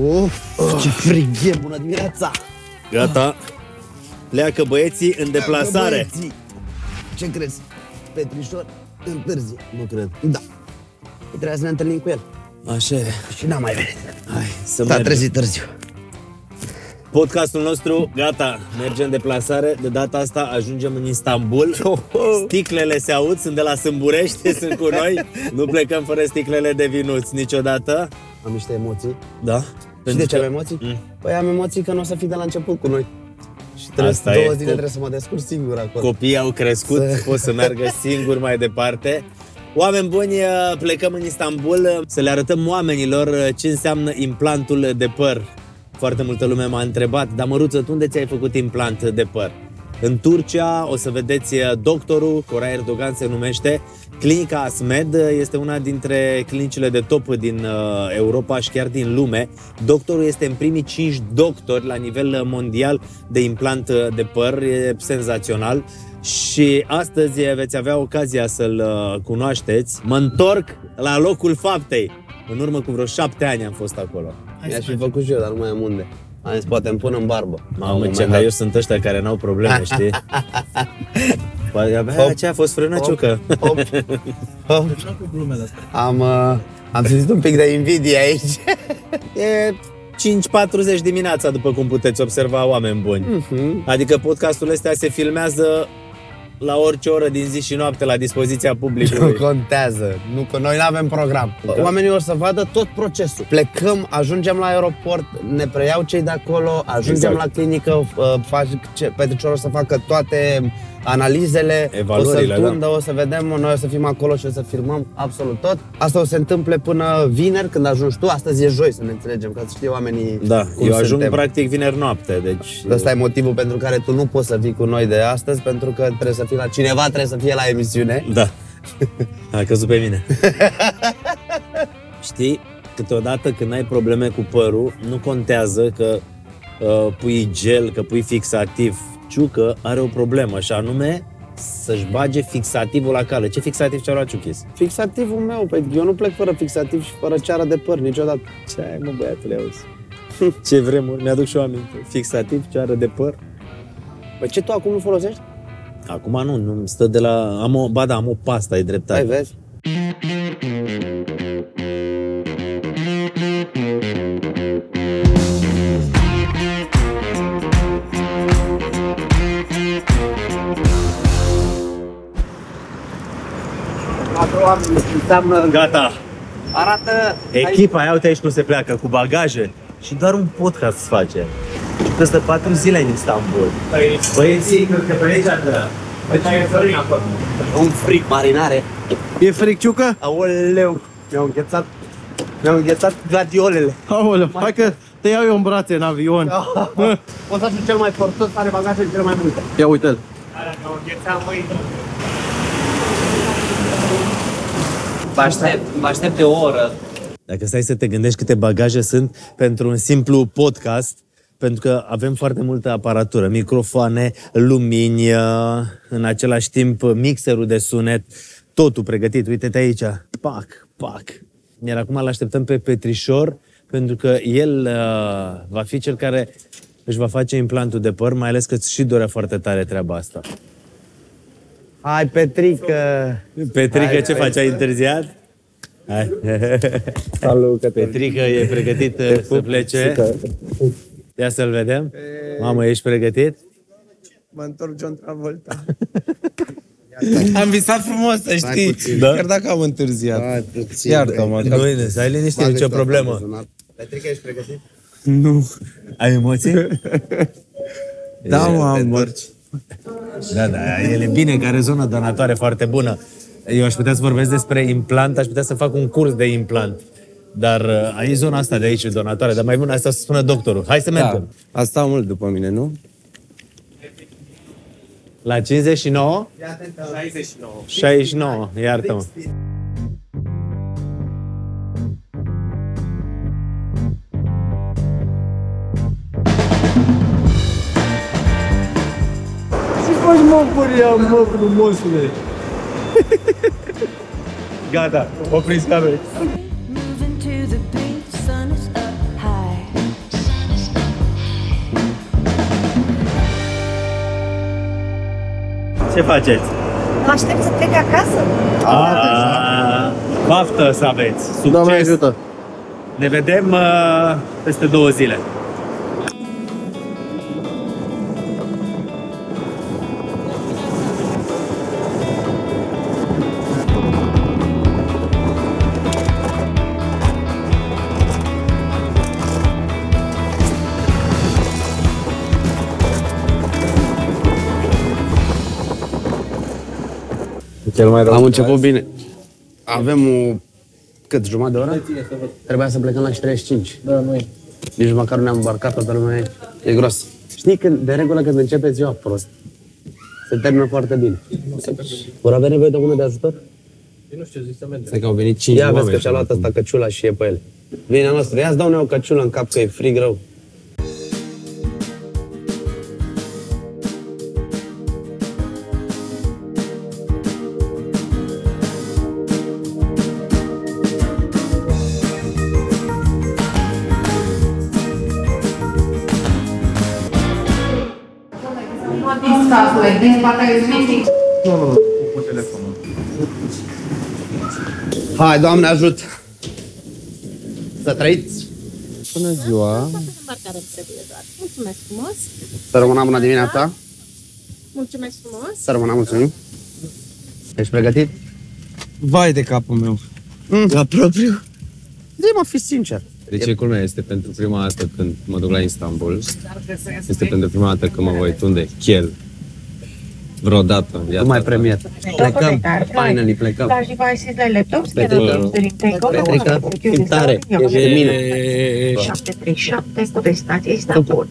Uf, ce frig e, bună dimineața! Gata. Pleacă băieții în deplasare. Băieții, Ce crezi? Petrișor întârzi. Nu cred. Da. Trebuia să ne întâlnim cu el. Așa e. Și n-am mai venit. Hai să S-a mergem. trezit târziu. Podcastul nostru, gata, mergem în deplasare. De data asta ajungem în Istanbul. Sticlele se aud, sunt de la Sâmburești, sunt cu noi. Nu plecăm fără sticlele de vinuți niciodată. Am niște emoții. Da? Și de ce am emoții? Mm. Păi am emoții că nu o să fii de la început cu noi. Și trebuie, Asta două e. zile Cop- trebuie să mă descurc singur acolo. Copiii au crescut, Să- pot să meargă singuri mai departe. Oameni buni, plecăm în Istanbul să le arătăm oamenilor ce înseamnă implantul de păr. Foarte multă lume m-a întrebat, dar Măruță, tu unde ți-ai făcut implant de păr? În Turcia o să vedeți doctorul, Cora Erdogan se numește. Clinica Asmed este una dintre clinicile de top din uh, Europa și chiar din lume. Doctorul este în primii 5 doctori la nivel mondial de implant de păr, e senzațional. Și astăzi veți avea ocazia să-l uh, cunoașteți. Mă întorc la locul faptei. În urmă cu vreo șapte ani am fost acolo. Mi-aș fi făcut și eu, dar nu mai am unde. Am zis, poate îmi pun în barbă. La un Mamă, moment ce dat. haios sunt ăștia care n-au probleme, știi? Păi, abia ce a fost frână, Hop, ciucă? hop, hop. Am, uh, am simțit un pic de invidie aici. E 5.40 dimineața, după cum puteți observa, oameni buni. Mhm. Adică podcastul ăsta se filmează la orice oră din zi și noapte la dispoziția Nu publicului. contează, nu, că noi nu avem program. Oamenii o să vadă tot procesul. Plecăm, ajungem la aeroport, ne preiau cei de acolo, ajungem Exact. la clinică, uh, fac ce, Petricior o să facă toate analizele, Evaluările, o să da. tundă, o să vedem, noi o să fim acolo și o să filmăm absolut tot. Asta o să se întâmple până vineri, când ajungi tu. Astăzi e joi, să ne înțelegem, ca să știe oamenii Da, cum eu ajung suntem. practic vineri noapte, deci... Ăsta e motivul pentru care tu nu poți să vii cu noi de astăzi, pentru că trebuie să fii la cineva, trebuie să fie la emisiune. Da. A căzut pe mine. Știi, câteodată când ai probleme cu părul, nu contează că uh, pui gel, că pui fixativ. Ciucă are o problemă și anume să-și bage fixativul la cale. Ce fixativ ce-a luat Ciuchis? Fixativul meu, păi eu nu plec fără fixativ și fără ceară de păr niciodată. Ce ai, mă, băiatule, auzi? Ce vremuri, mi-aduc și eu aminte. Fixativ, ceară de păr. Păi ce tu acum nu folosești? Acum nu, nu stă de la... Am o, ba da, am o pastă, ai dreptate. Hai, vezi? Oameni înseamnă... Gata. Arată... Echipa, ia uite aici cum se pleacă, cu bagaje. Și doar un podcast se face. Și peste patru zile în Istanbul. Băieții, cred că pe aici dă. Un fric marinare. E fricciucă? Aoleu, mi-au înghețat... Mi-au înghețat gladiolele. Aoleu, hai că te iau eu în brațe în avion. O să fiu cel mai forțos, are bagaje cel mai multe. Ia uite-l. Vă aștept, vă aștept de o oră. Dacă stai să te gândești câte bagaje sunt pentru un simplu podcast, pentru că avem foarte multă aparatură, microfoane, lumini, uh, în același timp mixerul de sunet, totul pregătit. Uite-te aici, pac, pac. Iar acum îl așteptăm pe Petrișor, pentru că el uh, va fi cel care își va face implantul de păr, mai ales că și dorea foarte tare treaba asta. Hai, Petrică! Petrică, Hai, ce hai. faci? Ai întârziat? Hai. Salut, Petrică e pregătit uh, să plece. Ia să-l vedem. Mamă, ești pregătit? Mă întorc John Travolta. am visat frumos, să știi. puțin. Da? Chiar dacă am întârziat. Hai, puțin, Iartă-mă. Nu, nu, să ai liniște, nicio problemă. Petrică, ești pregătit? Nu. Ai emoții? Da, mă, am mă. Da, da, el e bine, că are zonă donatoare foarte bună. Eu aș putea să vorbesc despre implant, aș putea să fac un curs de implant. Dar uh, ai zona asta de aici, donatoare, dar mai bun asta să spună doctorul. Hai să Da. mergem. Asta mult după mine, nu? La 59? 69. 69, iartă-mă. faci mă furia, mă, frumosule? Gata, opriți camere. Ce faceți? Mă aștept să plec acasă. Aaaa, baftă să aveți! Succes! Doamne ajută! Ne vedem uh, peste două zile. Cel mai rău. Am început bine. Avem o... Cât, jumătate de oră? Trebuia să plecăm la 35. Da, nu e. Nici măcar nu ne-am îmbarcat, toată lumea e, e gros. Știi, când, de regulă când începe ziua prost, se termină foarte bine. Vor avea nevoie de unul de ajutor? Nu știu, zic să mergem. Stai că au venit 5 Ia vezi oameni. că și-a luat ăsta căciula și e pe el. Vine a noastră, ia-ți dau o căciulă în cap că e frig rău. Hai, Doamne, ajut! Să trăiți! Bună ziua. Marcare îmi trebuie doar. Mulțumesc frumos. Să rămână bună dimineața! Mulțumesc frumos. Să rămână, mulțumim! Ești pregătit? Vai de capul meu. La propriu? Zi, mă, fi sincer. Deci e culmea, este pentru prima dată când mă duc la Istanbul. Este pentru prima dată când mă voi tunde chel. Vreodată în viața Tu mai ta. premier. Plecăm, finally, plecăm. Large devices like laptops, Petrica. scanner during takeoff, Petrica, security cântare, staff, ești de mine. 737, destinație Istanbul.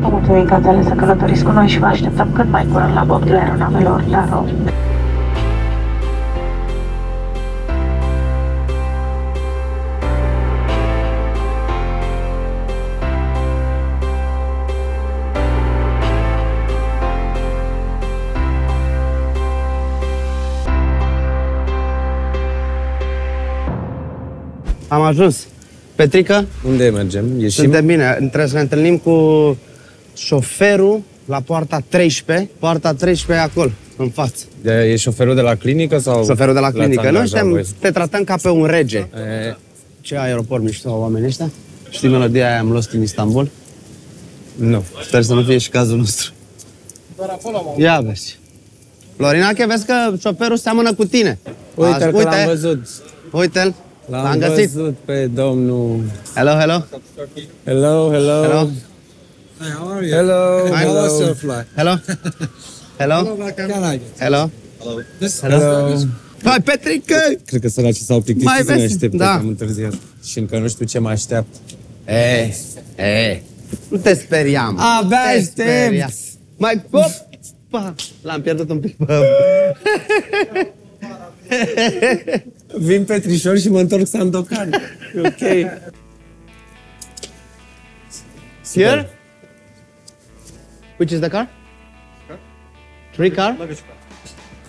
Vă mulțumim că ați ales să călătoriți cu noi și vă așteptăm cât mai curând la bordul aeronavelor Laro. Am ajuns. Petrică, Unde mergem? Ieșim? suntem bine. Trebuie să ne întâlnim cu șoferul la poarta 13. Poarta 13 e acolo, în față. De, e șoferul de la clinică sau? Șoferul de la clinică. l-ați Noi angajat suntem, voi? te tratăm ca pe un rege. E, Ce aeroport mișto au oamenii ăștia? Știi melodia aia am Lost în Istanbul? nu. Sper să nu fie și cazul nostru. Ia vezi. Florinache, vezi că șoferul seamănă cu tine. Uite, Azi, că l-am văzut. Uite-l. L-am, L-am găsit. văzut pe domnul. Hello, hello. Hello, hello. Hello. Hello. Hi. Hello. Hello. Hello. Hello. Hello. Hai, Petrică! Cred că săracii s-au Mai plictisit să ne vezi? aștepte, Da. că am întârziat. Și încă nu știu ce mă așteaptă. E, e, nu te speriam. Abia Te aștept. speria. Mai, op, pa, l-am pierdut un pic pe... Vin Petrișor și mă întorc Sandokan. E ok. Here? Which is the car? Three car?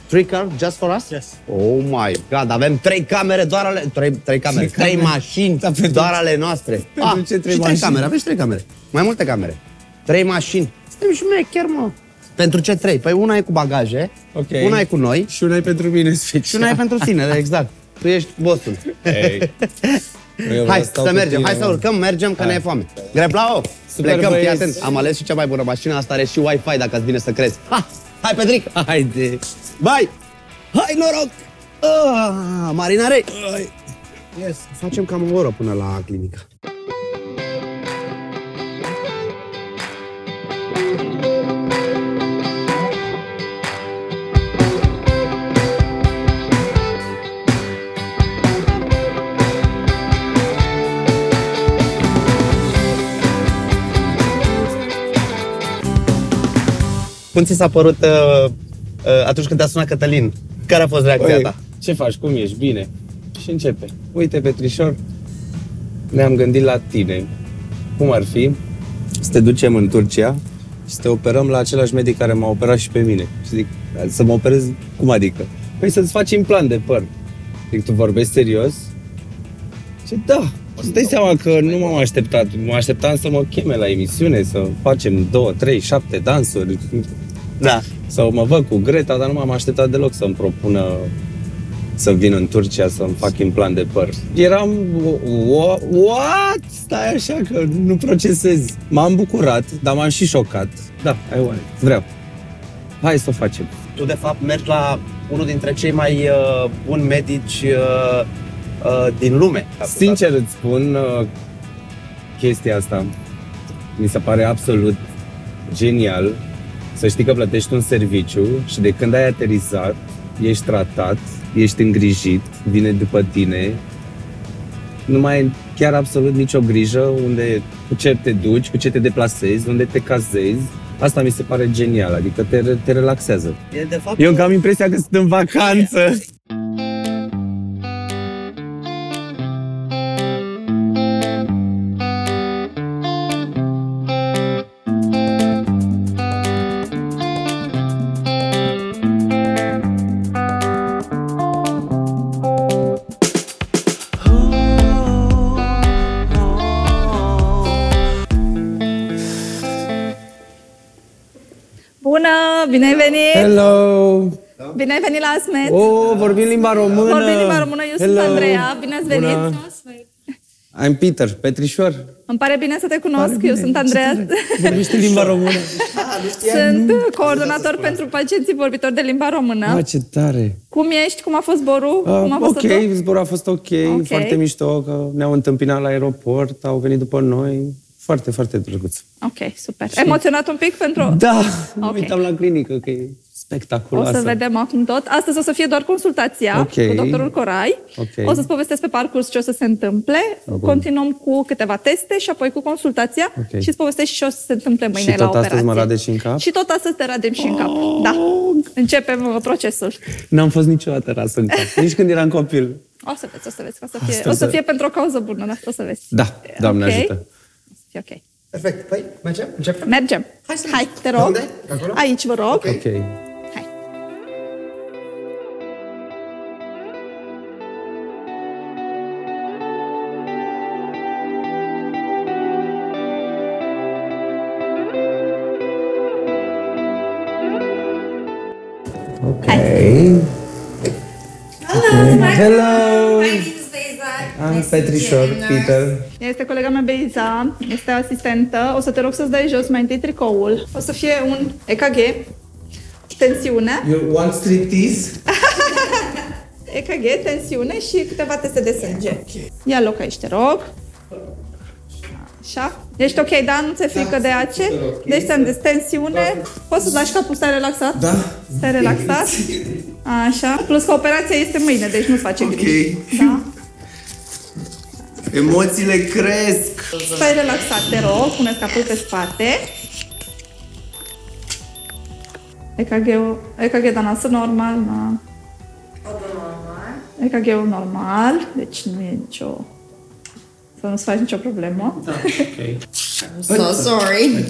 Three car just for us? Yes. Oh my god, avem trei camere doar ale... Trei, trei camere, trei, mașini doar ale noastre. Ah, ce trei și trei mașini? camere, aveți trei camere. Mai multe camere. Trei mașini. Suntem și chiar mă. Pentru ce trei? Păi una e cu bagaje, Ok. una e cu noi Și una e pentru mine special. și una e pentru tine, exact. Tu ești bossul. Hey. Eu Hai stau să cu mergem, tine, hai să mă. urcăm, mergem, că ne e foame. Greplao, Super, plecăm, fii băieți. atent. Am ales și cea mai bună mașină, asta are și Wi-Fi dacă îți vine să crezi. Ha, hai, Petric! Haide. Bai! Hai, noroc! Ah, marinare! Yes. Facem cam o oră până la clinică. Cum ți s-a părut uh, uh, atunci când te-a sunat Cătălin? Care a fost reacția Păi, ta? ce faci? Cum ești? Bine. Și începe. Uite, Petrișor, ne-am gândit la tine. cum ar fi să te ducem în Turcia și să te operăm la același medic care m-a operat și pe mine. Și zic, să mă operez, cum adică? Păi să-ți faci implant de păr. Zic, tu vorbești serios? Și da, o să dai seama că nu m-am așteptat. Mă așteptam să mă cheme la emisiune, să facem două, trei, șapte dansuri. Da. Sau mă văd cu Greta, dar nu m-am așteptat deloc să-mi propună să vin în Turcia să-mi fac implant de păr. Eram, "Wha- what? Stai așa că nu procesez. M-am bucurat, dar m-am și șocat. Da, I want it. Vreau. Hai să o facem. Tu, de fapt, mergi la unul dintre cei mai uh, buni medici uh, uh, din lume. Sincer îți spun, uh, chestia asta mi se pare absolut genial să știi că plătești un serviciu și de când ai aterizat, ești tratat, ești îngrijit, vine după tine, nu mai ai chiar absolut nicio grijă unde, cu ce te duci, cu ce te deplasezi, unde te cazezi. Asta mi se pare genial, adică te, te relaxează. E, de fapt, Eu încă am impresia că sunt în vacanță. Bună! Bine ai venit la Asmet! Oh, vorbim limba română! Vorbim limba română, eu sunt Andreea, bine ați venit! Bună. I'm Peter, Petrișor. Îmi pare bine să te cunosc, eu sunt Andreea. Vorbește limba română. Sunt coordonator pentru pacienții vorbitori de limba română. Ah, ce tare! Cum ești? Cum a fost zborul? Uh, Cum a fost ok, totul? zborul a fost ok, Ok. foarte mișto, că ne-au întâmpinat la aeroport, au venit după noi. Foarte, foarte drăguț. Ok, super. Emoționat un pic pentru... Da, mă Ok. uitam la clinică, că e O spectaculoasă. să vedem acum tot. Astăzi o să fie doar consultația Ok. cu doctorul Corai. Ok. O să-ți povestesc pe parcurs ce o să se întâmple. Continuăm cu câteva teste și apoi cu consultația Ok. și îți povestesc și ce o să se întâmple mâine Și la tot operație. astăzi mă rade și în cap? Și tot astăzi te radem și în cap. Da. Începem uh, procesul. N-am fost niciodată ras în cap, nici când eram copil. O să vezi, o să vezi. O să fie, Asta o să să- fie pentru o cauză bună, da? O să vezi. Da, Doamne Ok? ajută. O să fie ok. Perfect. Păi, mergem? Începem? Mergem. Hai să Hai, te De rog. unde? Acolo? Aici, vă rog. Ok. Ok. Petrișor, Peter. Este colega mea Beiza, este asistentă. O să te rog să-ți dai jos mai întâi tricoul. O să fie un EKG, tensiune, You want striptease? EKG, tensiune și câteva teste de sânge. Ia loc aici, te rog. Așa. Ești ok, da? Nu ți-e frică de ace? Deci ți-am zis tensiune. Poți să-ți lași capul, stai relaxat? Da. Stai relaxat. Așa. Plus că operația este mâine, deci nu-ți face griji. Da? Emoțiile cresc. Stai relaxat, te rog, puneți capul pe spate. EKG-ul, EKG de nasă normal, na. EKG-ul normal, deci nu e nicio... Să nu-ți faci nicio problemă. Da, ok. So sorry.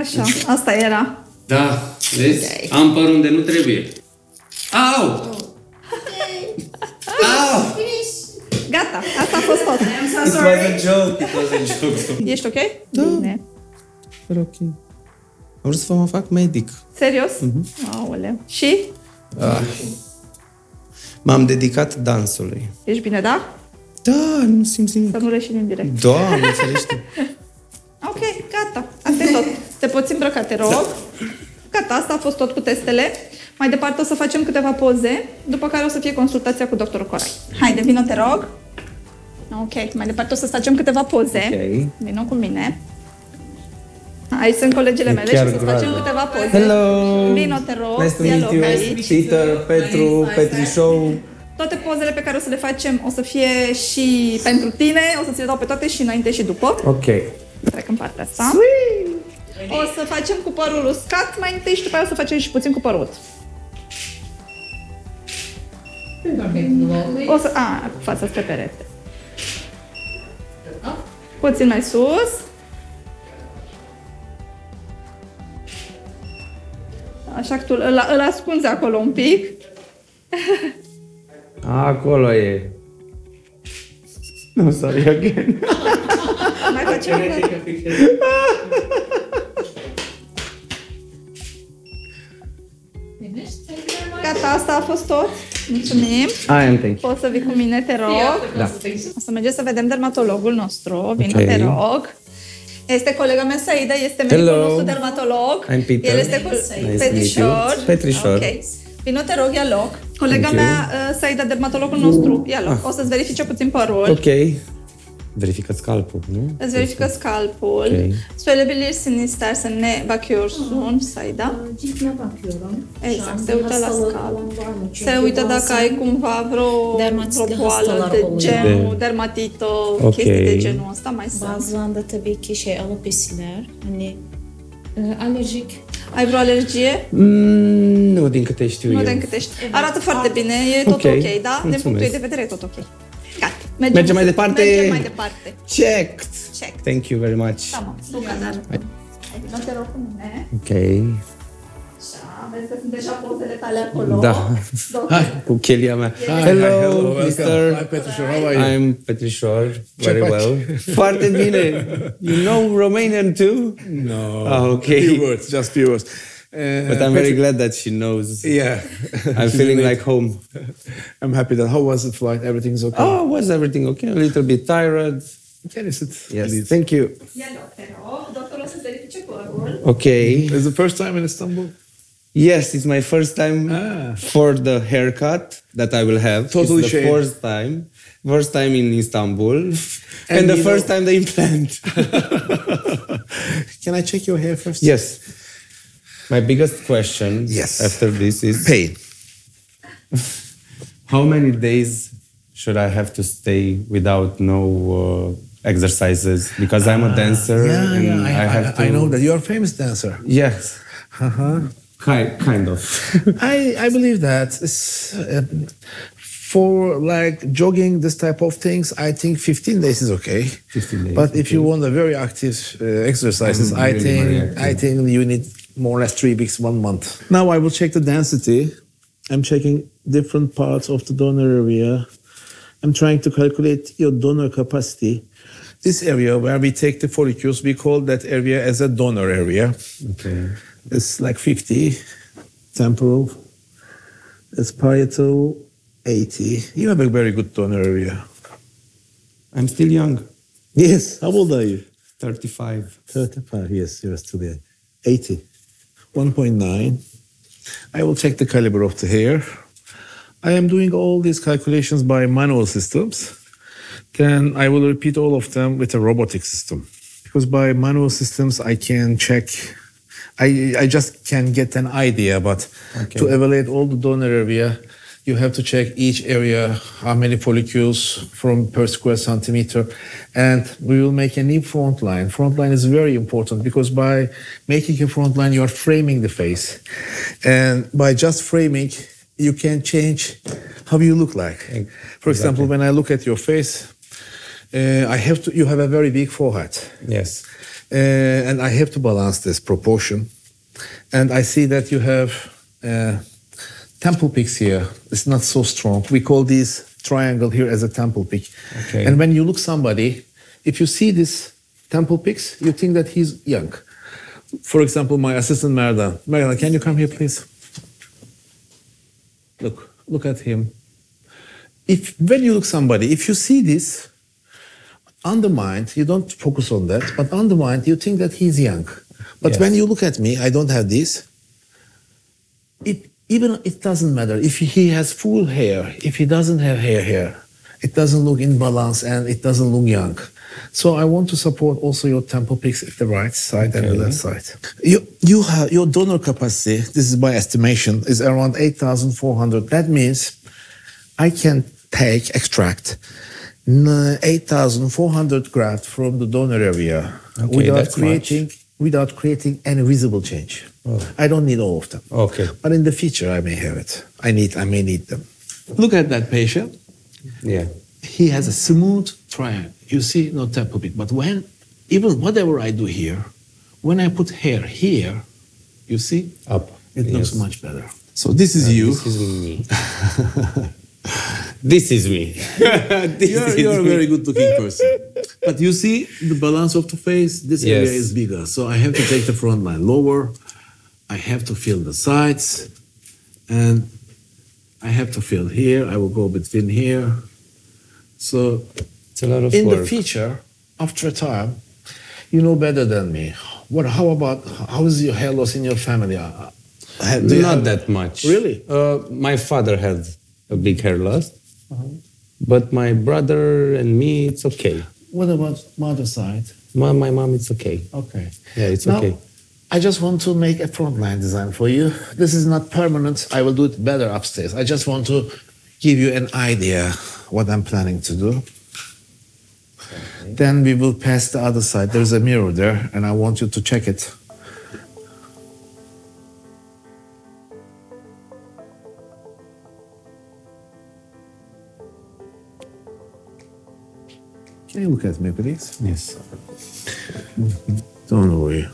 Așa, asta era. Da, vezi? Am păr unde nu trebuie. Au! Au! Gata, asta a fost tot. It was a joke, it was a joke. Ești ok? Da. Bine. Super ok. Am vrut să mă fac medic. Serios? Mhm. Aoleu. Și? Ah. M-am dedicat dansului. Ești bine, da? Da, nu simți nimic. Să nu leșini în direct. Doamne, ferește. Ok, gata. Asta e tot. Te poți îmbrăca, te rog. Gata, asta a fost tot cu testele. Mai departe o să facem câteva poze, după care o să fie consultația cu doctorul Corai. Haide, vină, te rog. Ok, mai departe o să facem câteva poze. Ok. Vină cu mine. Aici sunt colegele E mele și chiar o să facem groază. câteva poze. Hello! Vino, te rog. Nice to ia meet loc you. aici. Peter, Petru, Petrișou. Toate pozele pe care o să le facem o să fie și pentru tine, o să ți le dau pe toate și înainte și după. Ok. Trec în partea asta. O să facem cu părul uscat mai întâi și după aia o să facem și puțin cu părut. Păi, o să, a, cu fața spre perete. Puțin mai sus. Așa că tu îl, îl ascunzi acolo un pic. Acolo e. Nu, sorry, again. Mai facem Gata, asta a fost tot. Mulțumim. I am thank you. Poți să vii cu mine, te rog. Da. O să mergem să vedem dermatologul nostru. Vino, Ok. te rog. Este colega mea, Saida, este Hello. medicul nostru dermatolog. I'm Peter. El este cu... Nice to meet Petrișor. you. Petrișor. Ok. Vino, te rog, ia loc. Colega Thank you. mea, uh, Saida, dermatologul nostru, ia loc. O să-ți verifice puțin părul. Ok. Verifică scalpul, nu? Îți verifică scalpul. Ok. Söyleyebilirsin istersen ne bakıyorsun Sayda. Cilt ne bakıyorum. Exact, Şu se an uită la hastalığı scalp. olan var mı? Se Çünkü uită dacă bazen ai cumva vreo, dermatitli vreo boală hastalar de oluyor. genul, De- dermatită, Ok. chestii de genul ăsta mai sunt. Bazılarında tabii ki şey alopesiler hani e, alerjik Ai vreo alergie? Mm, nu, din câte știu Nu eu. de încât ești. Arată foarte bine, e tot Ok, ok, da? Din mulțumesc. punctul ei de vedere e tot ok. Gata. Mergem mai departe. Mergem mai departe. Checked. Check. Thank you very much. Da, mă, du cadar. Nu te rog cu mine. Ok. Așa, vezi că sunt deja pozele tale acolo. Da. Doctor. Cu chelia mea. Hi, Hello, welcome. Mr. Hi, Petrișor, how are you? I'm Petrișor. Very faci? well. Foarte bine. You know Romanian too? No. Ah, okay. Few words, just few words. Uh, But I'm very glad that she knows. Yeah. I'm feeling like home. I'm happy that. How was the flight? Everything's okay. Oh, was everything okay? A little bit tired. Can you sit? Yes, please? thank you. Ia loc, te rog. Doctorul o să verifice. Okay. It's the first time in Istanbul. Yes, it's my first time Ah. for the haircut that I will have. Totally it's the shaved. first time. First time in Istanbul. And, And the first know- time the implant. Can I check your hair first? yes. My biggest question Yes. after this is Pain. how many days should I have to stay without no uh, exercises? Because I'm a dancer Ah, Yeah, and yeah. I, I have I, to. I know that you're a famous dancer. Yes. Uh-huh. Kind, kind of. I, I believe that it's, uh, for like jogging, this type of things, I think 15 days is okay. 15 days, But if you want a very active uh, exercises, I really think. I think you need more or less three weeks, one month. Now I will check the density. I'm checking different parts of the donor area. I'm trying to calculate your donor capacity. This area where we take the follicles, we call that area as a donor area. Okay. It's like 50, temporal. It's parietal, 80. You have a very good donor area. I'm still young. Yes. How old are you? 35. 35. Yes, you're still there. 80. 1.9. I will check the caliber of the hair. I am doing all these calculations by manual systems. Then I will repeat all of them with a robotic system. Because by manual systems, I can check, I, I just can get an idea, but to evaluate all the donor area, you have to check each area, how many follicles from per square centimeter, and we will make a new front line. Front line is very important because by making a front line, you are framing the face. And by just framing, you can change how you look like. For example, when I look at your face, uh, I have to, you have a very big forehead. Yes. Uh, and I have to balance this proportion. And I see that you have uh, temple peaks here. It's not so strong. We call this triangle here as a temple peak. Okay. And when you look somebody, if you see this temple peaks, you think that he's young. For example, my assistant Merdan. Merdan, can you come here, please? Look, look at him. If when you look somebody, if you see this, on the mind, you don't focus on that, but on the mind, you think that he's young. But Yes. when you look at me, I don't have this. It even it doesn't matter if he has full hair, if he doesn't have hair here, it doesn't look in balance and it doesn't look young. So I want to support also your temple peaks at the right side and the left side. You you have your donor capacity. This is my estimation is around eight thousand four hundred. That means I can take extract 8,400 graft from the donor area Okay, without creating without creating any visible change. I don't need all of them. Okay. But in the future, I may have it. I need. I may need them. Look at that patient. Yeah. He has a smooth triangle. You see, no temple bit. But when, even whatever I do here, when I put hair here, you see, Up. It looks much better. So this is uh, you. This is me. this is me. this You're, is you're a very good looking person. But you see the balance of the face, this area is bigger. So I have to take the front line lower. I have to fill the sides. And I have to fill here. I will go between here. So It's a lot of in the future, after a time, you know better than me. What? How about how is your hair loss in your family? Uh, you Not have- that much. Really? Uh, my father had a big hair loss, but my brother and me, it's okay. What about mother side? My, my mom, it's okay. Okay. Yeah, it's Now, okay. I just want to make a frontline design for you. This is not permanent. I will do it better upstairs. I just want to give you an idea what I'm planning to do. Then we will pass the other side. There's a mirror there, and I want you to check it. Can you look at me, please? Yes. Don't worry.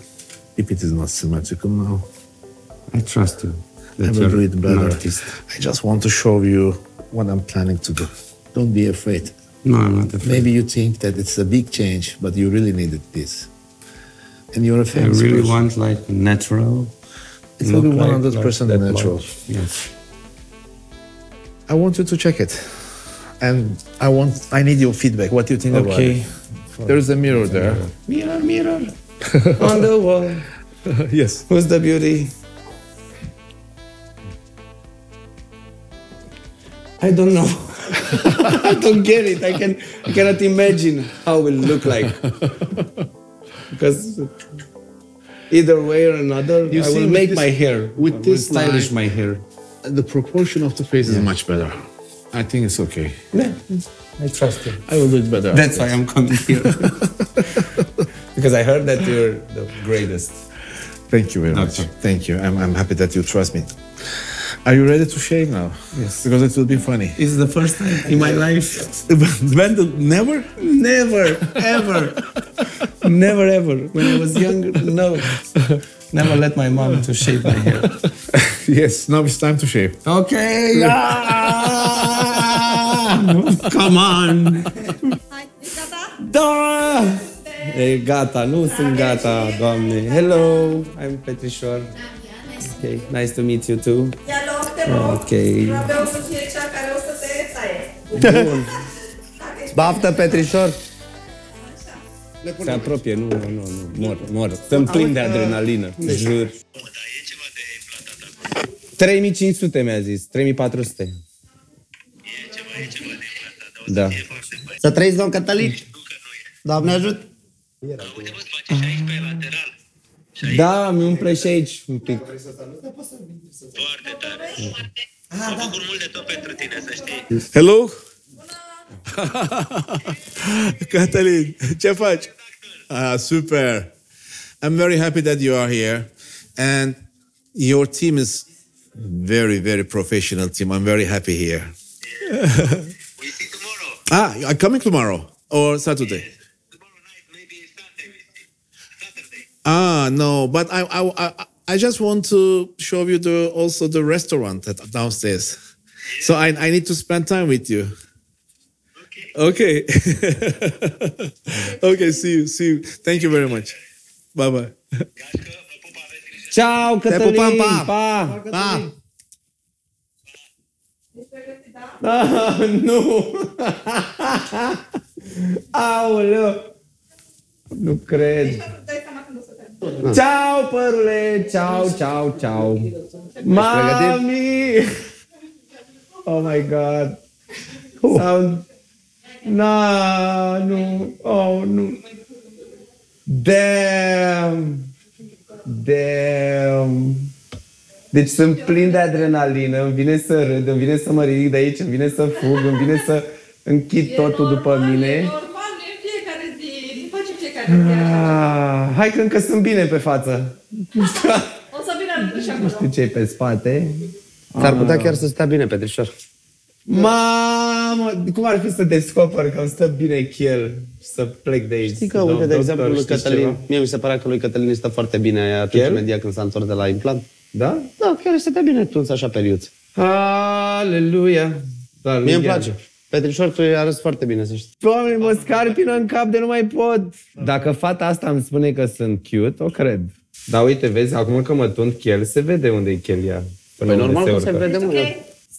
If it is not symmetrical now, I trust you. I will do it better. I just want to show you what I'm planning to do. Don't be afraid. No, I'm not afraid. Maybe you think that it's a big change, but you really needed this. And you're a famous I really person. want like natural. It will be 100% like natural. Yes. I want you to check it. And I want I need your feedback. What do you think about it? Okay. There's a mirror there. Mirror, mirror. On the wall. yes. Who's the beauty? I don't know. I don't get it. I can I cannot imagine how it will look like. because either way or another, You I see, will make this- my hair. with I will this stylish line- my hair. The proportion of the face is much better. I think it's okay. Yeah, I trust you. I will do it better. That's why I'm coming here. Because I heard that you're the greatest. Thank you very much. Thank you. I'm, I'm happy that you trust me. Are you ready to shave now? Yes. Because it will be funny. It's the first time in my life. when the, never? Never, ever, never, ever. When I was younger, no, never let my mom to shave my hair. yes, now it's time to shave. Okay. Ah! Come on. Da! E gata, nu sunt gata, doamne. Hello, I'm Petrișor. Okay, nice to meet you too. Ia loc, te rog. Ok. Vreau să fie cea care o să te taie. Bun. Baftă, Petrișor! Se apropie, nu, nu, nu, nu, mor, mor. Sunt plin de adrenalină, jur. 3500 mi-a zis, 3400. Da. Să trăiți, domn Cătălin? Doamne ajut! Da, mi umple și aici un pic. Hello? Catalin, ce faci? Ah, super. I'm very happy that you are here. And your team is very, very professional team. I'm very happy here. ah, are coming tomorrow or Saturday? Ah, no, but I, I, I, I just want to show you the also the restaurant that downstairs. So I, I need to spend time with you. Okay. okay, see you, see you. Thank you very much. Bye bye. Ceau, Cătălin! pupăm, pa! pa! Pa! Ah, nu! Aoleu! Nu cred. Ceau, părule! Ceau, ceau, ceau! Mami! Oh my God! Sound... Na, nu! Oh, nu! Damn! Damn! Deci sunt plin de adrenalină, îmi vine să râd, îmi vine să mă ridic de aici, îmi vine să fug, îmi vine să închid totul după mine. Normal, nu e în fiecare zi. Nu face fiecare zi așa. Ah, hai că încă sunt bine pe față. O să vină și acolo. Știu ce pe spate. S-ar putea chiar să stea bine, Petrișor. Mamă, cum ar fi să descoper că îmi stă bine chel și să plec de aici? Știi că, uite, de Doctor, exemplu, lui știți Cătălin, ceva? mie mi se părea că lui Cătălin este foarte bine atunci El? imediat când s-a întors de la implant. Da? Da, chiar stătea bine tuns așa pe liuț. Aleluia! Dar Mie îmi place. Petrișor, tu arăți foarte bine, să știi. Doamne, mă scarpină în cap de nu mai pot. Dacă fata asta îmi spune că sunt cute, o cred. Dar uite, vezi, acum că mă tund chel, se vede unde e chelia. Până Păi unde normal că se urcă. vede, mă.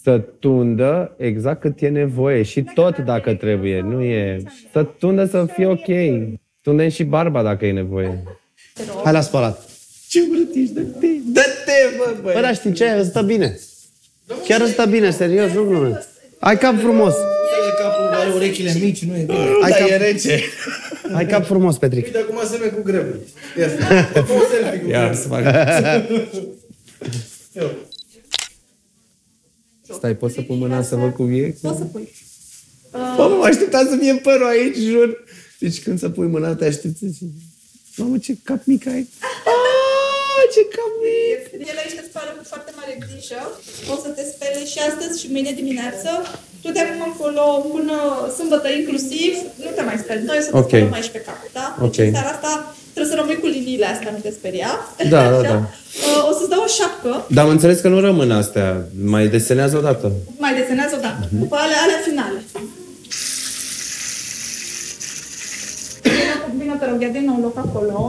Să tundă exact cât e nevoie și tot dacă trebuie. Nu e... Să tundă să fie ok. Tundem și barba dacă e nevoie. Hai la spălat. Ce urât ești, dă-te! Dă-te, bă, băi! Păi da, știi ce? Îți stă bine. Chiar îți stă bine, serios, nu glume. Ai cap frumos. E capul, are urechile mici, nu e bine. Ai cap, rece. ai cap frumos, Petric. Uite acum se cu grebul. Ia să fă un selfie cu Ia să fac. Stai, poți să pun mâna să văd cum e? Poți să pui. Bă, mă așteptam să fie părul aici, jur. Deci când să pui mâna, te aștepți și... Mamă, ce cap mic ai. Ah, ce cap mic! El aici te spală cu foarte mare grijă. O să te spele și astăzi și mâine dimineață. Tu de acum încolo, până sâmbătă inclusiv, nu te mai speli. Noi o să te Ok. spălăm aici pe cap, da? Ok. Deci în seara asta trebuie să rămâi cu liniile astea, nu te speria. Da, da, Așa? da. Uh, O să-ți dau o șapcă, Dar am înțeles că nu rămân astea. Mai desenează o dată. mai desenează o dată, după alea, alea finale. Vino- Vino, te rog, ia din nou loc acolo.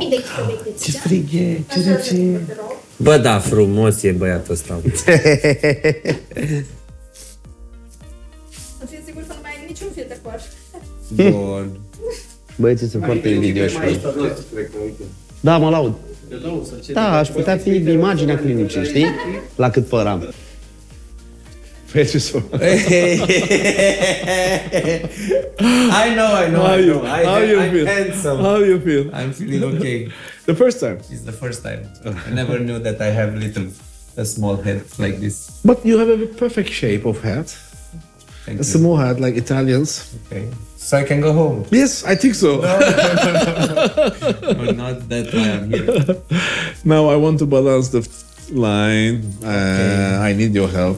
Ce frig e, ce Așa, rece. te rog. Bă, da, frumos e băiatul ăsta. Să fii sigur să nu mai ai niciun fir de păr. Bun. Băieții sunt foarte invidioși. Da, mă laud. Da, aș putea fi imaginea clinicii, știi? La cât păr am. Petrișor. I know, I know, How I you, know. I, how you I'm feel? handsome. How you feel? I'm feeling okay. The first time. It's the first time. I never knew that I have little, a small head like this. But you have a perfect shape of head. Thank A you. small head like Italians. Okay. So I can go home. Yes, I think so. Or not that why I'm here. now I want to balance the line. Uh, I need your help.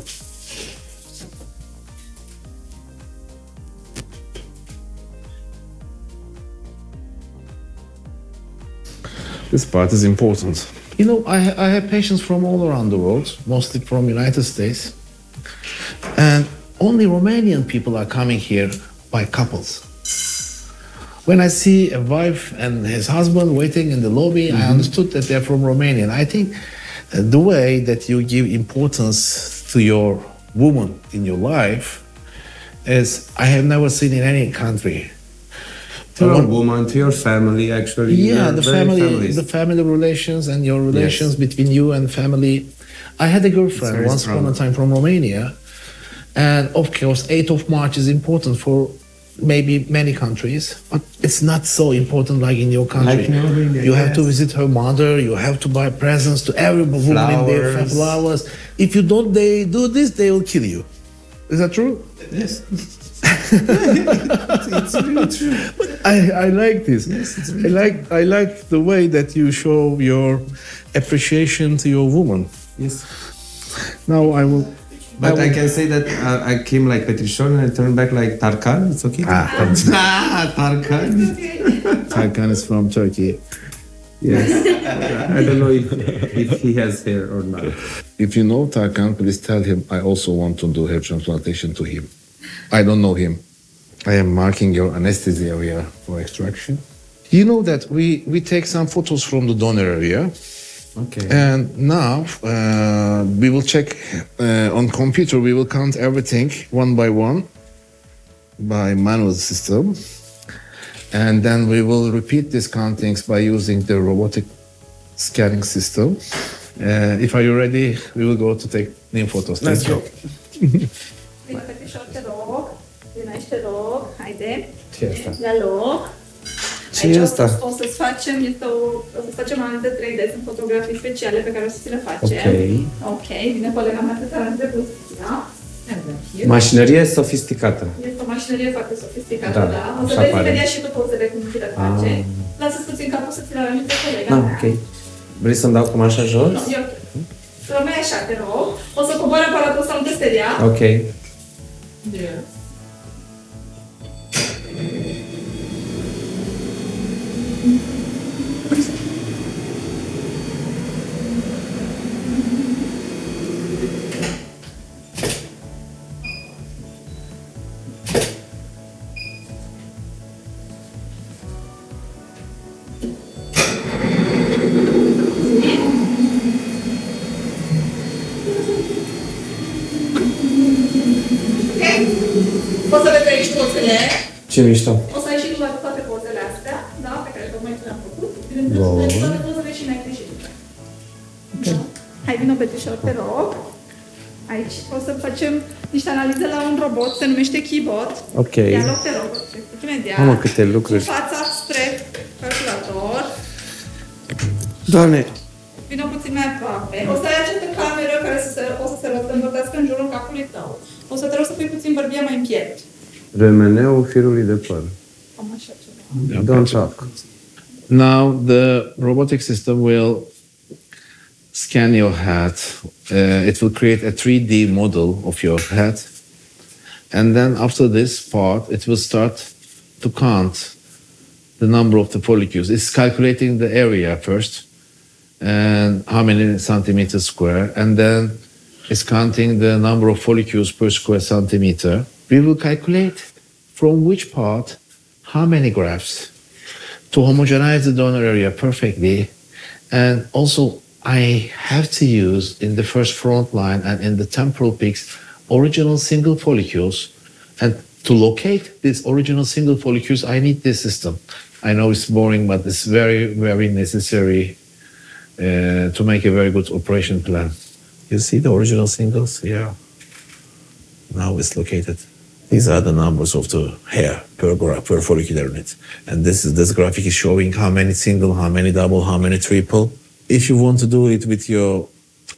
This part is important. You know, I, I have patients from all around the world, mostly from United States, and only Romanian people are coming here by couples. When I see a wife and his husband waiting in the lobby, I understood that they're from Romania. And I think uh, the way that you give importance to your woman in your life is I have never seen in any country. To woman, to your family, actually. yeah, the family, families. the family relations and your relations between you and family. I had a girlfriend once strong. upon a time from Romania, and of course, 8th of March is important for maybe many countries, but it's not so important like in your country. Like in Romania, you have to visit her mother. You have to buy presents to every woman in there, Flowers. flowers. If you don't, they do this, they will kill you. Is that true? Yes. it's really true. But I, I like this. I like I like the way that you show your appreciation to your woman. Yes. Now I will. But I will- can say that uh, I came like Petrișor and I turned back like Tarkan. It's okay? Ah, Tarkan. Tarkan is from Turkey. Yes. I don't know if, if he has hair or not. If you know Tarkan, please tell him I also want to do hair transplantation to him. I don't know him. I am marking your anesthesia area for extraction. You know that we, we take some photos from the donor area. Okay. And now uh, we will check uh, on computer. We will count everything one by one by manual system, and then we will repeat these countings by using the robotic scanning system. Uh, if are you ready, we will go to take new photos. Thank you. rog. Haide. Ce e asta? La loc. Ce Aici e o asta? să- O să-ți facem, este o, o să facem analize 3D, sunt fotografii speciale pe care o să ți le facem. Ok. Ok, vine colega mea pe care între da? Mașinărie sofisticată. Este o mașinărie foarte sofisticată, Da, da. O să așa vezi pare. imediat și tu pozele cum ți le face. Ah. Lasă-ți puțin capul să ți le aranjeze colega Ah, mea. ok. Vrei să-mi dau cum așa jos? Nu, eu. Rămâi așa, te rog. O să coboare aparatul ăsta, nu te speria. Ok. aici What is it? Çevir işte. Vină, Petrișor, te rog. Aici o să facem niște analize la un robot, se numește Keyboard. Ok. Ia loc, te rog, imediat. Mamă, câte lucruri. Cu fața spre calculator. Doamne, Vină puțin mai aproape. O să ai această cameră care să se, o să se învârtească în jurul capului tău. O să te rog să pui puțin bărbia mai în piept. Remeneul firului de păr. Cam așa ceva. Don't talk. Now the robotic system will scan your head. Uh, it will create a 3D model of your head. And then after this part, it will start to count the number of the follicles. It's calculating the area first and how many centimeters square, and then it's counting the number of follicles per square centimeter. We will calculate from which part how many grafts to homogenize the donor area perfectly. And also, I have to use in the first front line and in the temporal peaks original single follicles. And to locate these original single follicles, I need this system. I know it's boring, but it's very, very necessary uh, to make a very good operation plan. You see the original singles? Yeah. Now it's located. These are the numbers of the hair per, per follicular unit. And this is this graphic is showing how many single, how many double, how many triple. If you want to do it with your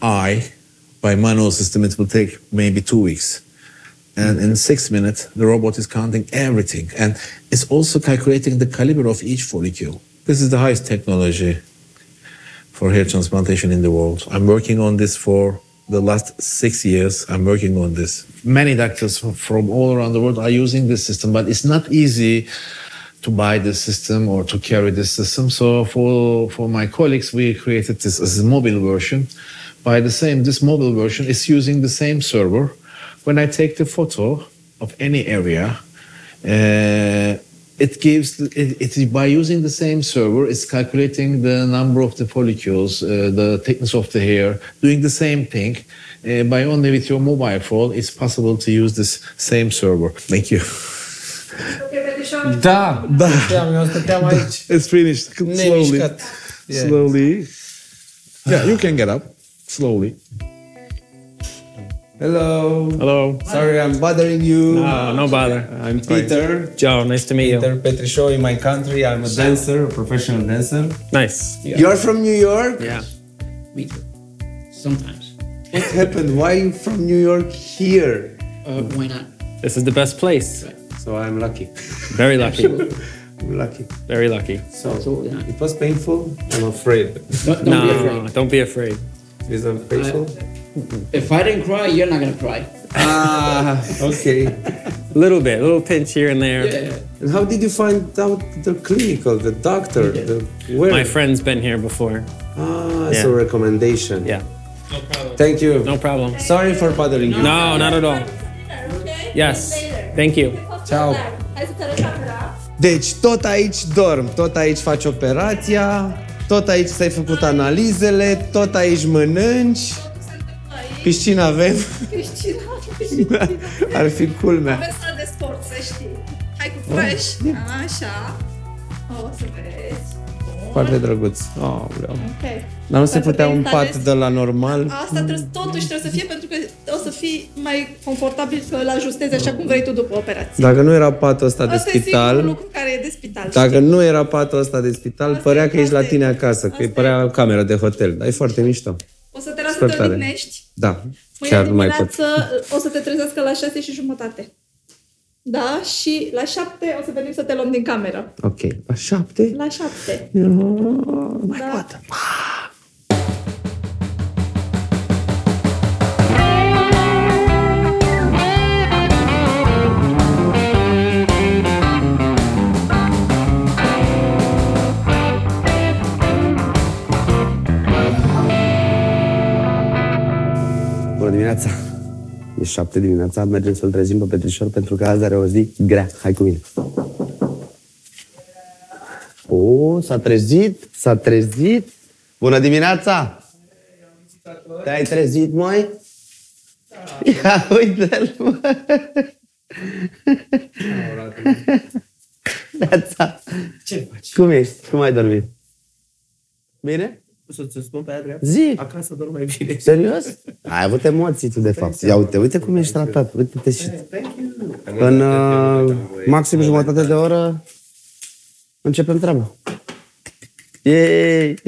eye by manual system, it will take maybe two weeks. And in six minutes, the robot is counting everything. And it's also calculating the caliber of each follicle. This is the highest technology for hair transplantation in the world. I'm working on this for the last six years. I'm working on this. Many doctors from- from all around the world are using this system, but it's not easy to buy this system or to carry this system. So for, for my colleagues, we created this as a mobile version. By the same, this mobile version is using the same server. When I take the photo of any area, uh, it gives it, it by using the same server it's calculating the number of the follicles uh, the thickness of the hair doing the same thing uh, by only with your mobile phone it's possible to use this same server thank you Ok, da, da. Stăteam, eu stăteam aici. it's finished slowly Nemișcat. Yeah. slowly yeah you can get up slowly Hello. Hello. Sorry, I'm bothering you. No, no bother. I'm Peter. Joe, nice to meet you. Peter Petrișou in my country. I'm a dancer, a professional dancer. Nice. You're from New York? Yeah. Me too. Sometimes. What happened? Why are you from New York here? Uh, why not? This is the best place. So I'm lucky. Very lucky. I'm lucky. Very lucky. So, So, yeah. it was painful. I'm afraid. Don't, don't no, be afraid. don't be afraid. Is it painful? If I didn't cry, you're not gonna cry. ah, okay. A little bit, a little pinch here and there. Yeah. And how did you find out the clinical, the doctor, the where? My friend's been here before. ah, Yeah. it's a recommendation. Yeah. No problem. Thank you. No problem. Sorry for bothering you. No, not at all. Yes. Thank you. Ciao. Hai să-ți arăt camera. Deci tot aici dorm, tot aici faci operația, tot aici ți-ai făcut analizele, tot aici mănânci. Piscină avem. Cristina, Ar fi culmea. Avem sala de sport, să știi. Hai cu fresh. Așa. O să vezi. Foarte drăguț. Oh, vreau. Ok. Dar nu se Dacă putea te un instalezi- pat de la normal? Asta trebuie, totuși trebuie să fie pentru că o să fii mai confortabil să-l ajustezi așa cum vrei tu după operație. Dacă nu era patul ăsta de Asta e singurul spital, lucru care e de spital. dacă nu era patul ăsta de spital, Asta părea e- că ești la asta e- tine acasă, că îi părea o cameră de hotel. Dar e foarte mișto. O să te las să Super te tare. odihnești. Da, Mâine chiar nu mai pot. dimineață o să te trezească la 6 și jumătate. Da? Și la 7 o să venim să te luăm din cameră. Ok, la șapte? La 7. mai da. poate. Bună dimineața! E șapte dimineața, mergem să-l trezim pe Petrișor pentru că azi are o zi grea. Hai cu mine! O, s-a trezit, s-a trezit. Bună dimineața! Te-ai trezit, mai? Ia uite-l, mă. Neața. Ce faci? Cum ești? Cum ai dormit? Bine? Să-ți spun pe aia dreaptă? Zi. Acasă dorm mai bine. Serios? Ai avut emoții tu, de fapt. Ia uite, uite cum ești tratat. Uite-te și... În uh, maxim jumătate de oră începem treaba. Yay!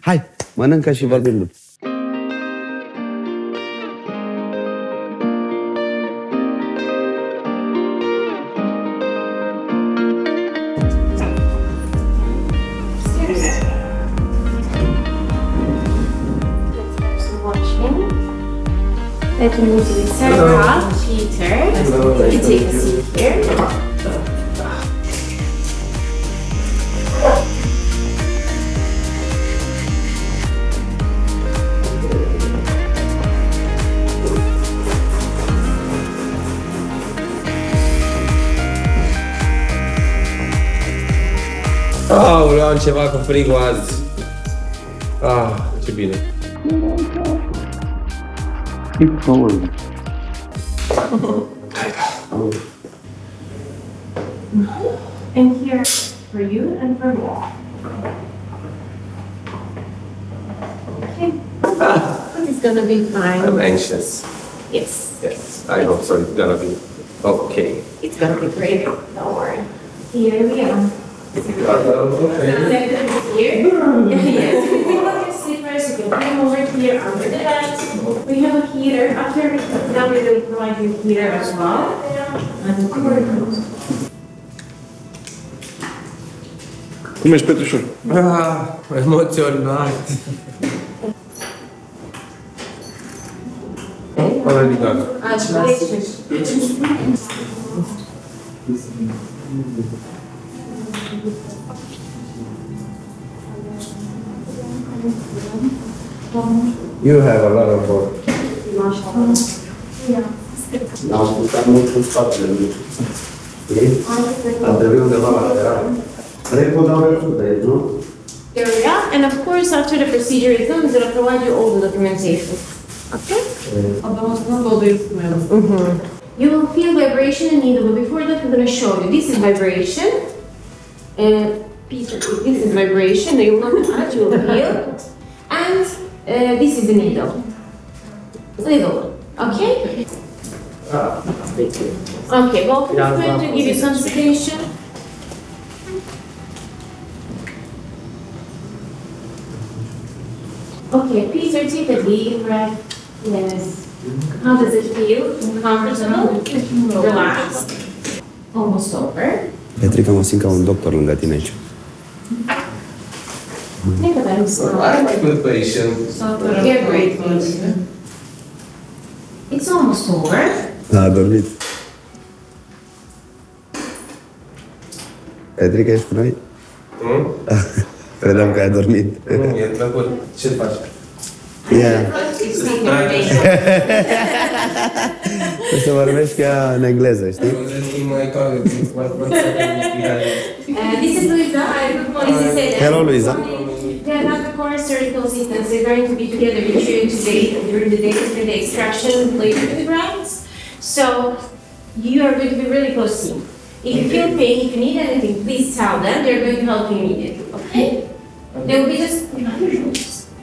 Hai, mănâncă și vorbim după. Let me meet you, Sarah, Peter. You take a seat here. Aoleu, am ceva cu frigul azi. Ah, ce bine. Keep going. And here for you and for me. Okay. It's gonna be fine. I'm anxious. Yes, Yes, I hope so. It's gonna be okay. it's gonna be great. Don't worry. Here we are. Here? Yes. If you think about your slippers, you can put them over here under the bed. We have a heater. After now we will provide you a heater as well. And Cum ești, Petrușor? Ah, emoționat. Already done. You have a lot of work. N-am apucat mult în spatele lui. Am trebuit undeva la dau refută, nu? There we are. And of course, after the procedure is done, they'll provide you all the documentation. Okay? Mhm. You will feel vibration in needle, but before that, I'm going to show you. This is vibration. And piece of this is vibration. You will not touch, you will feel. And uh, this is the needle. Little one. Okay? Ah. Okay, well, I'm going to give you some sedation. Okay, please take a deep breath. Yes. How does it feel? Comfortable? Relaxed? Almost over. Petrica, mă simt ca un doctor lângă tine aici. Think about it. I'm a good patient. You're great. It's almost over. A dormit. Petrica, ești cu noi? Hmm? Credeam că ai dormit. Nu, e plăcut. Ce faci? Yeah. O să vorbești ca în engleză, știi? Uh, this is Luisa. I good morning, Cecilia. Hello, Luisa. They are not surgical assistants. They're going to be together with you today during the day for the extraction later in the grounds. So you are going to be really close to me. If you feel pain, if you need anything, please tell them. They're going to help you immediately. Okay? They will be just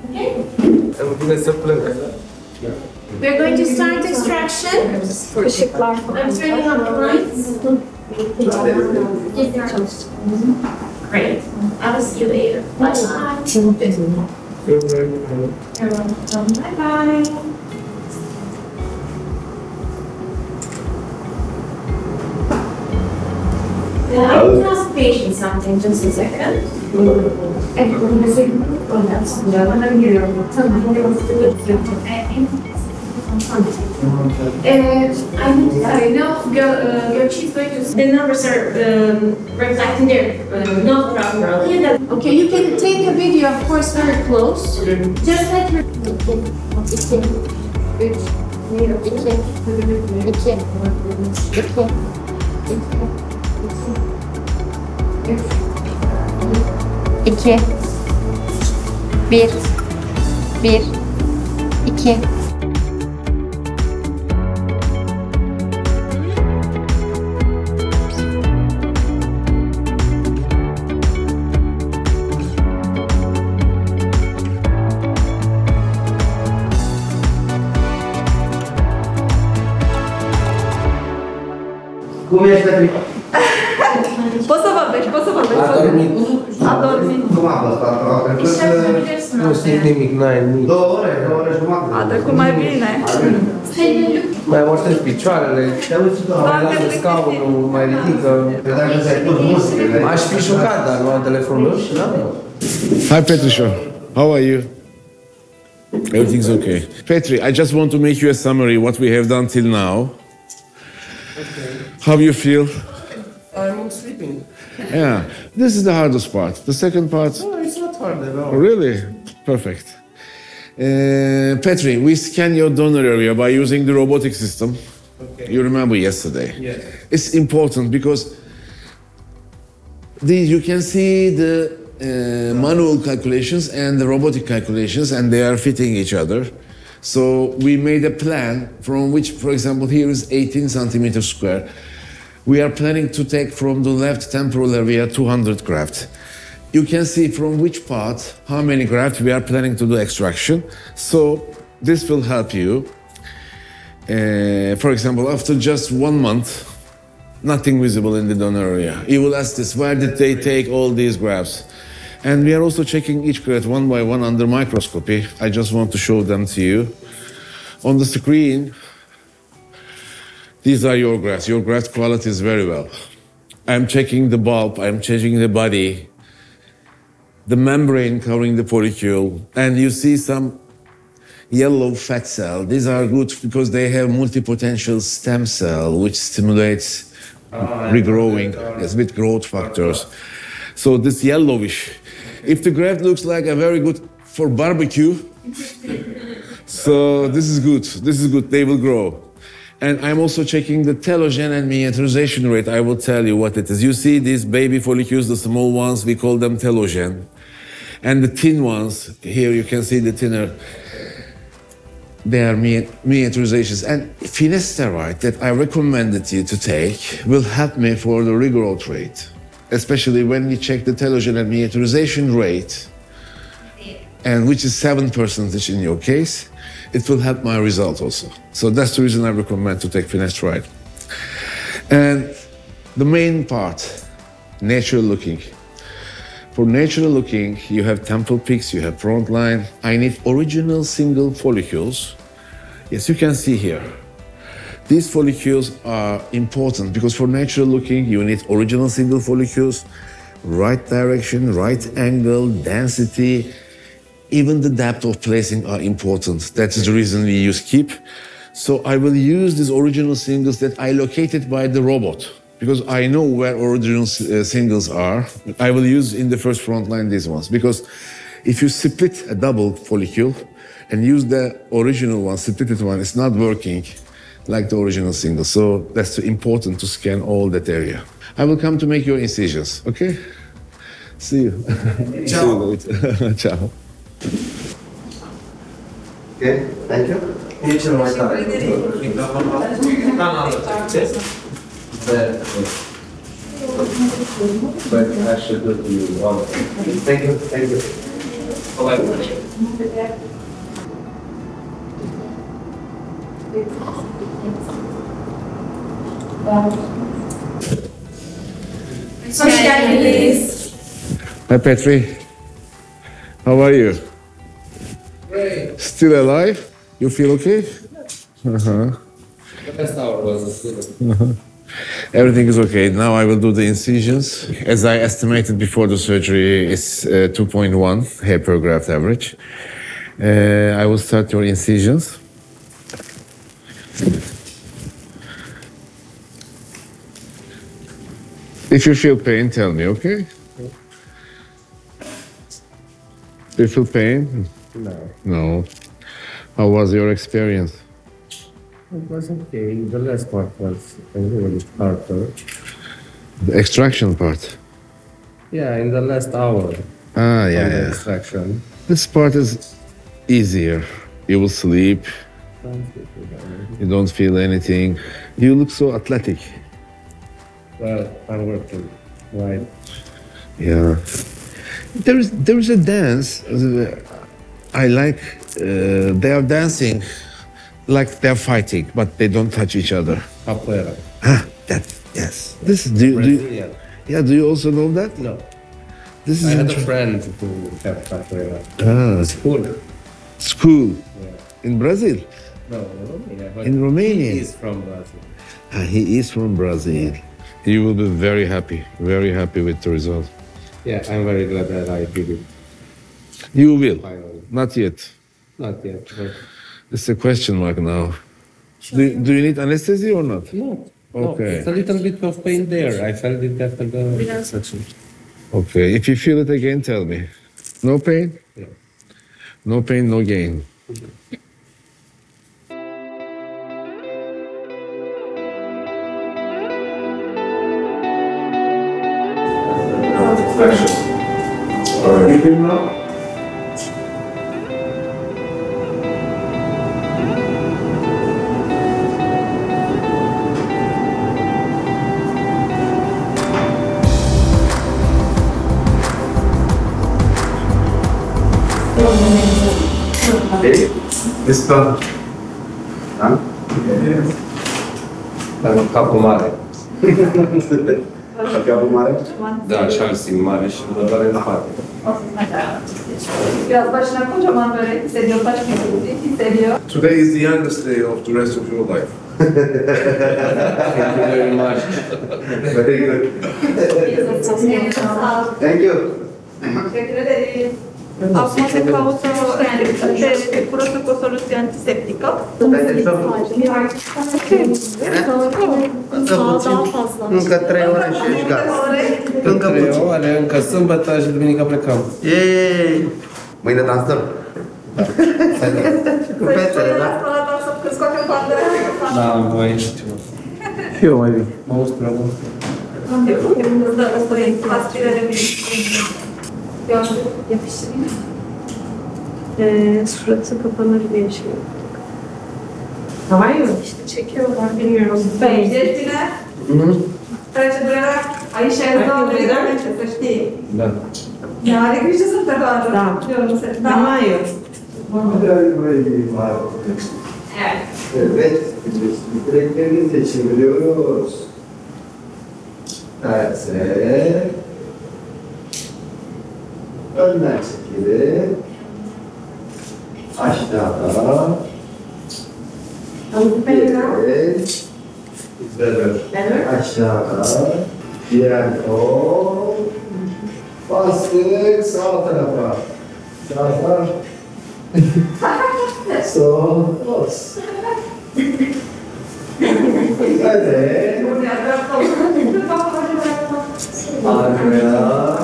okay. Îmi vine să plâng. We're going to start extraction. I'm turning on the lights. Great. I will see you later. Bye bye. You're welcome. Bye bye. I can ask the patient something, just a second. And I, I know your, uh, your chief going to, the numbers are um, reflecting there, uh, not properly. And that- Okay, you can take a video, of course, very close. Just let your. İki. Bir. Bir. İki. Nimic, n-ai nimic. două ore, două ore jumătate. A trecut mai bine. Mai amortezi picioarele, mai lasă scaunul, mai ridică. Credeam că ți-ai pus muscule. M-aș fi jucat, dar nu am telefonul și da? Hi, Petrisha. How are you? Everything's okay. Petri, I just want to make you a summary what we have done till now. Okay. How you feel? I'm sleeping. Yeah, this is the hardest part. The second part, No, it's not hard at all. really perfect. Uh, Petri, we scan your donor area by using the robotic system. Okay. You remember yesterday? Yes. It's important because the, you can see the uh, manual calculations and the robotic calculations, and they are fitting each other. So we made a plan from which, for example, here is 18 centimeters square. We are planning to take from the left temporal area 200 graft. You can see from which part, how many graft we are planning to do extraction. So this will help you. Uh, for example, after just one month, nothing visible in the donor area. You will ask this, where did they take all these grafts? And we are also checking each graft one by one under microscopy. I just want to show them to you. On the screen, these are your grafts. Your graft quality is very well. I'm checking the bulb, I'm checking the body, the membrane covering the follicle, and you see some yellow fat cell. These are good because they have multipotential stem cell, which stimulates regrowing, yes, with growth factors. So this yellowish. If the graft looks like a very good for barbecue, so this is good. This is good. They will grow. And I'm also checking the telogen and miniaturization rate. I will tell you what it is. You see these baby follicles, the small ones, we call them telogen. And the thin ones, here you can see the thinner, they are miniaturizations. And finasteride that I recommended you to take will help me for the regrowth rate, especially when we check the telogen and miniaturization rate, and which is 7% in your case, it will help my result also. So that's the reason I recommend to take finasteride. And the main part, natural looking. For natural looking, you have temple peaks, you have front line. I need original single follicles. Yes, you can see here. These follicles are important because for natural looking, you need original single follicles, right direction, right angle, density, even the depth of placing are important. That is the reason we use keep. So I will use these original singles that I located by the robot because I know where original uh, singles are. I will use in the first front line these ones because if you split a double follicle and use the original one, splitted one, it's not working like the original single. So that's important to scan all that area. I will come to make your incisions, okay? See you. Ciao. See you. Ciao. Okay, thank you. Cel mai tare. But I should do to you all. Thank you, thank you. Hi, Petri. How are you? Great. Still alive? You feel okay? Uh-huh. The best hour was the uh-huh. Everything is okay. Now I will do the incisions. As I estimated before the surgery, it's uh, 2.1 hair per graft average. Uh, I will start your incisions. If you feel pain, tell me, okay? Do you feel pain? No. No. How was your experience? It was okay. The last part was a little harder. The extraction part. Yeah, in the last hour. Ah, of yeah, the yeah. extraction. This part is easier. You will sleep. You don't feel anything. You look so athletic. Well, I'm working. Right. Yeah. There is there is a dance. I like. Uh, they are dancing like they're fighting, but they don't touch each other. Capoeira. Ah, That yes. This is do, you- do you, Brazilian. yeah. Do you also know that? No. This is I had a inter- friend who had capoeira. ah, School. school in Brazil. No, in Romania. but In Romania. He is from Brazil. Ah, he is from Brazil. You will be very happy, very happy with the result. Yeah, I'm very glad that I did it. You will. Finally. Not yet. Not yet, but It's a question mark now. Do, do you need anesthesia or not? no. Okay. No, it's a little bit of pain there. I felt it after the section. Okay. If you feel it again, tell me. No pain? Yeah. No pain, no gain. Este Da? Dar un capul mare. Capul mare? Da, și al simt mare și mă doare în spate. Zaczyna kocza mam serio, patrz mi serio. Today is the youngest day of the rest of your life. Thank you very much. Very good. Thank you. Acum se caută se curăță cu o soluție antiseptică. Încă 3 ore și ești gata. Încă Trei puțin. ore, încă sâmbătă și duminica plecăm. Yay! Mâine dansăm. Cu fetele, da? Să scoatem bandera. Da, voi. Și eu mai vin. Mă ustură, mă ustură. Îți dă o aspirare Yalnız yapıştırayım. Ee, suratı kapanır diye şey yaptık. Hayır. İşte çekiyorlar bilmiyorum. Cetbile, Hı? trecerea, aici e Hai două vedere? prezențe, să știi. Da. Da, are grijă să te doară. Da. Eu nu se... Da. Yok. Evet. Evet, biz direklerini de çeviriyoruz. Evet. Önden çekilin. Aşağıda. Evet. Better. Aşağıda. Diğer kol. Bastık sağ tarafa. Sağ. Sol. Os. Evet. Arkaya.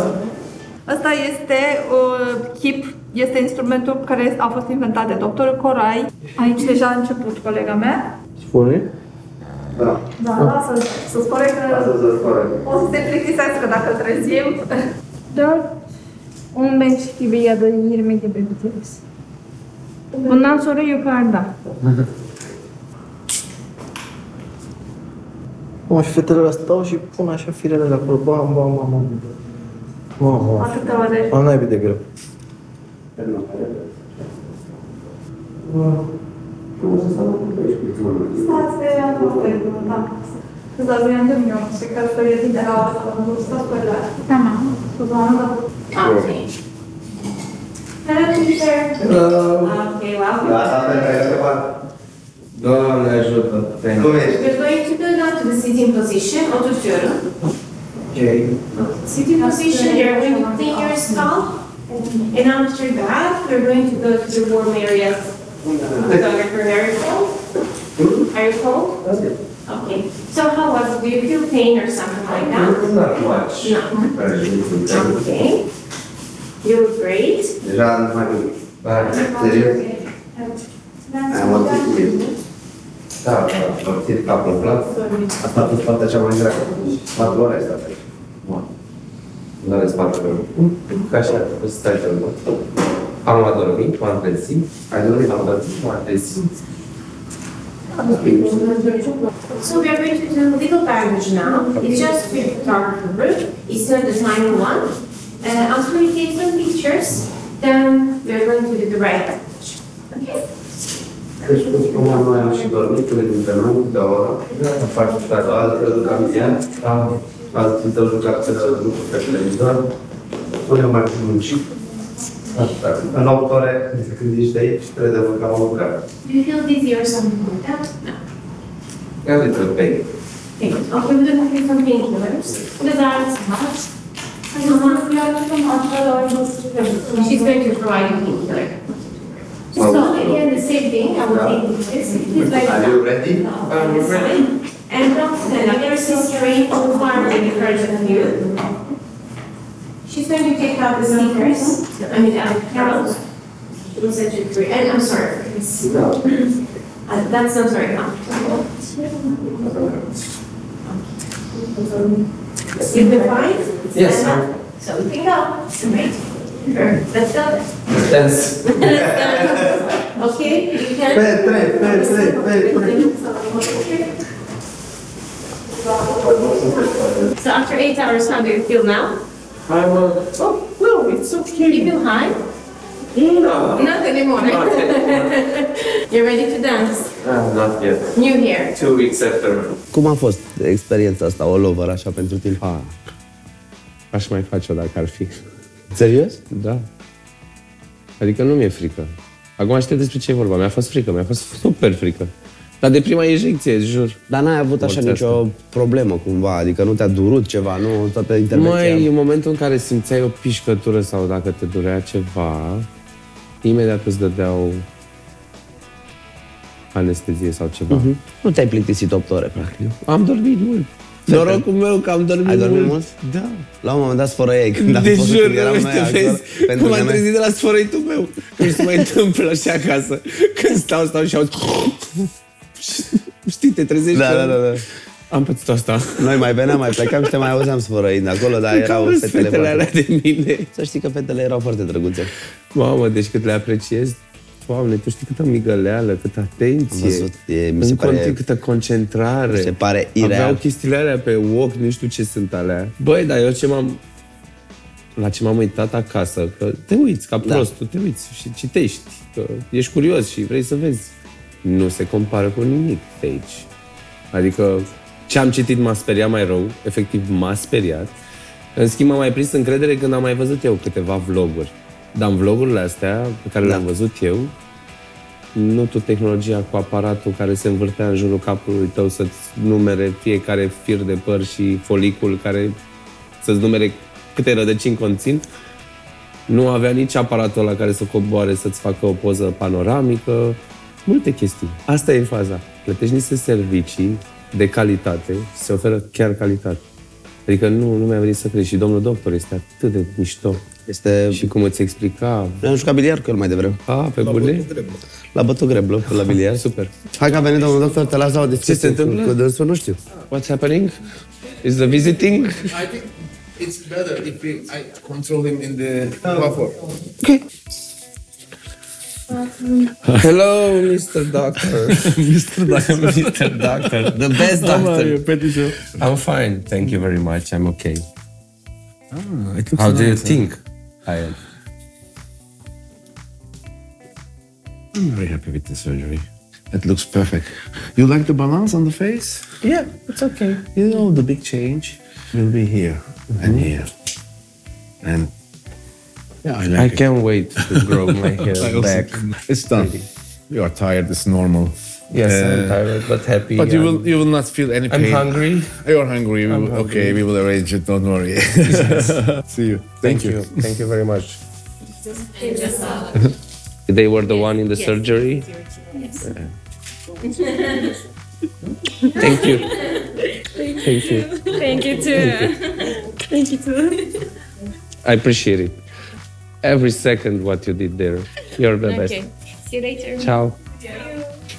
Asta este uh, HIP, este instrumentul care a fost inventat de doctorul Corai. Aici deja a început colega mea. Spune? Da. Da, lasă să spune că Asta să spune. o să se plictisească dacă îl trezim. 4, 15 gibi ya da 20 gibi biteriz. Bundan sonra yukarıda. Mă, și fetele stau și pun așa firele de acolo, bam, bam, bam, bam. ಓಹೋ ಅದ್ಭುತವಾದ ಆನ್ ಆಗಿದೆ ಗುರು Zabiłem do mnie, przekaz to jest ideał, to był 100 lat. Tamam. To było ono Hello, teacher. Hello. Okay, wow. Doamne ajută! Cum ești? Deci noi în ciudă, în position, o tuturor. Position, oturuyorum. Okay. Sitting position, you're going to clean your scalp. And after that, we're going to go to the warm areas. Photographer, are you cold? Are you cold? Okay. So how was it? Do you feel pain or something like that? Not much. No. Okay. You look great. Deja nu mai bine. Da, Serios? Ai amorțit cu mine. da, da, am ținut capul în plat. A stat în partea cea mai grea. Patru ore ai stat Ca. So we are going to do a little language now. It's just with photographer. It's not the final one. Uh, after we take some pictures, then we are going to do the right language. Okay? Crezi Alții s-au jucat pe grup pe televizor. Nu ne-am mai muncit. În 8 ore, când ești de aici, crede-mă că am lucrat. Do you feel dizzy or something like that? No. A little pain. Often the coffee from painkillers, desires much. She's going to provide a painkiller. So again, the same thing, I will take this, please like. Are you ready? I'm ready. And don't stand up, ever so straight, so far away you. She's going to take out the sneakers, I mean, uh, Carol's. She'll set you free, and I'm sorry, it's, uh, that's not very comfortable. You've been fine? Yes. Stand up. So we can go, great. Sure, Let's go. Dance. Okay, you can. Pe, pe, pe, pe, pe, So after eight hours, how do you feel now? I'm, uh, oh, no, it's okay. You feel high? No. Not anymore. Not You're ready to dance? Uh, not yet. New here. Two weeks after. Cum a fost experiența asta, all over, așa, pentru tine? A, aș mai face-o dacă ar fi. Serios? Da. Adică nu mi-e frică. Acum știu despre ce e vorba. Mi-a fost frică, mi-a fost super frică. Dar de prima injecție, îți jur. Dar n-ai avut așa Orice nicio asta. problemă cumva? Adică nu te-a durut ceva, nu? Toată intervenția? Mai, în momentul în care simțeai o pișcătură sau dacă te durea ceva, imediat îți dădeau anestezie sau ceva. Mhm. Nu te-ai plictisit 8 ore, practic. Am dormit mult. Norocul meu că am dormit Ai dormit mult. mult? Da. La un moment dat sfărăiai când am de fost, jur, când eram uite, noi acolo. vezi pentru cum că am noi- trezit de la sfărăitul meu. Cum se mai întâmplă și acasă. Când stau, stau și aud... Știi, te trezești. Da, că- da, da, da. Am pățit asta. Noi mai veneam, mai plecam și te mai auzeam sfărăind acolo, dar Cred că erau au râs fetele, fetele foarte- alea de mine. Să știi că fetele erau foarte drăguțe. Mamă, deci cât le apreciez. Doamne, tu știi câtă migăleală, câtă atenție. Am văzut, e- mi se în pare- continuu, câtă concentrare. mi se pare Aveau ireal. chestiile alea pe ochi, nu știu ce sunt alea. Băi, dar eu ce m-am... La ce m-am uitat acasă, că te uiți ca Da. prost, tu te uiți și citești, că ești curios și vrei să vezi. Nu se compară cu nimic de aici. Adică ce am citit m-a speriat mai rău, efectiv m-a speriat. În schimb, am mai prins încredere când am mai văzut eu câteva vloguri. Dar în vlogurile astea pe care le-am văzut eu, nu tu tehnologia cu aparatul care se învârtea în jurul capului tău să-ți numere fiecare fir de păr și folicul care să-ți numere câte rădăcini conțin. Nu avea nici aparatul la care să coboare să-ți facă o poză panoramică. Multe chestii. Asta e faza. Plătești niște servicii de calitate și se oferă chiar calitate. Adică nu, nu mi-a venit să cred. Și domnul doctor este atât de mișto. Este... Și cum îți explica... Am jucat biliard cu el mai devreme. A, pe bune? La bătut greblu, la biliard. Super. Hai că a venit domnul doctor, te las la o discuție. Ce se întâmplă? Cu dânsul, nu știu. What's happening? Is the visiting? I think it's better if we, I control him in the buffer. Okay. Hello, Mr. Doctor. Mr. Doctor. Mr. Doctor. The best How doctor. are you, Petit Joe? I'm fine. Thank you very much. I'm okay. Ah, it looks How do you nice, huh? think I am? I'm very happy with the surgery. It looks perfect. You like the balance on the face? Yeah, it's okay. You know, the big change will be here and mhm. here. And yeah, I like I it. can't wait to grow my hair back. can. It's done. You are tired. It's normal. Yes, I'm Uh, tired but happy. But you I'm- will you will not feel any pain. I'm hungry. You're hungry. We I'm will, hungry. Okay, we will arrange it. Don't worry. See you. Thank you. Thank you very much. They were the one in the surgery. Thank you. Thank you. Thank you too. Thank you too. I appreciate it. Every second what you did there. You're the best. Okay. See you later. Ciao.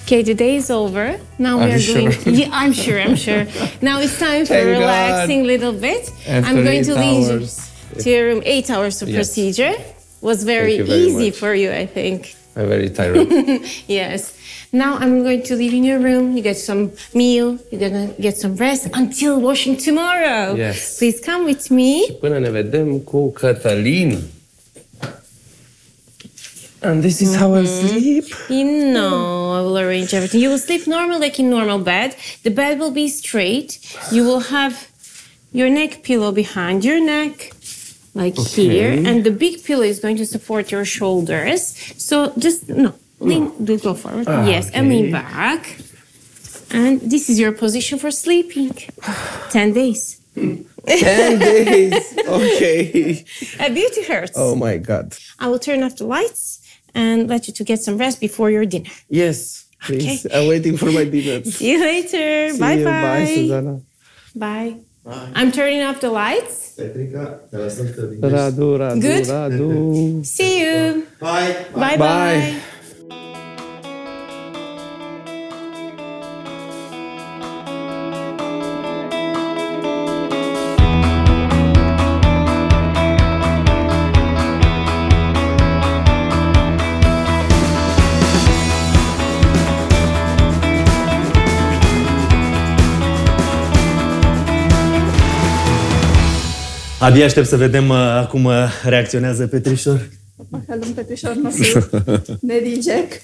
Okay, the day is over. Now we Are you going. sure? Yeah, I'm sure. I'm sure. Now it's time for Thank relaxing a little bit. After I'm going to leave you to your room. Eight hours of Yes. procedure was very, very easy much. for you, I think. I'm very tired. yes. Now I'm going to leave you in your room. You get some meal. You're gonna get some rest until washing tomorrow. Yes. Please come with me. Până ne vedem cu Cătălin. And this is how I sleep? You know, I will arrange everything. You will sleep normal, like in normal bed. The bed will be straight. You will have your neck pillow behind your neck, like here, Okay. and the big pillow is going to support your shoulders. So just no, lean, do go forward. Ah, yes, and lean okay. back. And this is your position for sleeping. Ten days. 10 days. Okay. A beauty hurts. Oh my God. I will turn off the lights and let you to get some rest before your dinner. Yes, please. I'm waiting for my dinner. See you later. See bye you. bye. Bye, Susanna. Bye. I'm turning off the lights. Radu, Radu, Good. Radu. See you. Bye. Bye bye. Bye. Abia aștept să vedem uh, cum uh, reacționează Petrișor. Bakalım Petrișor nasıl ne diyecek?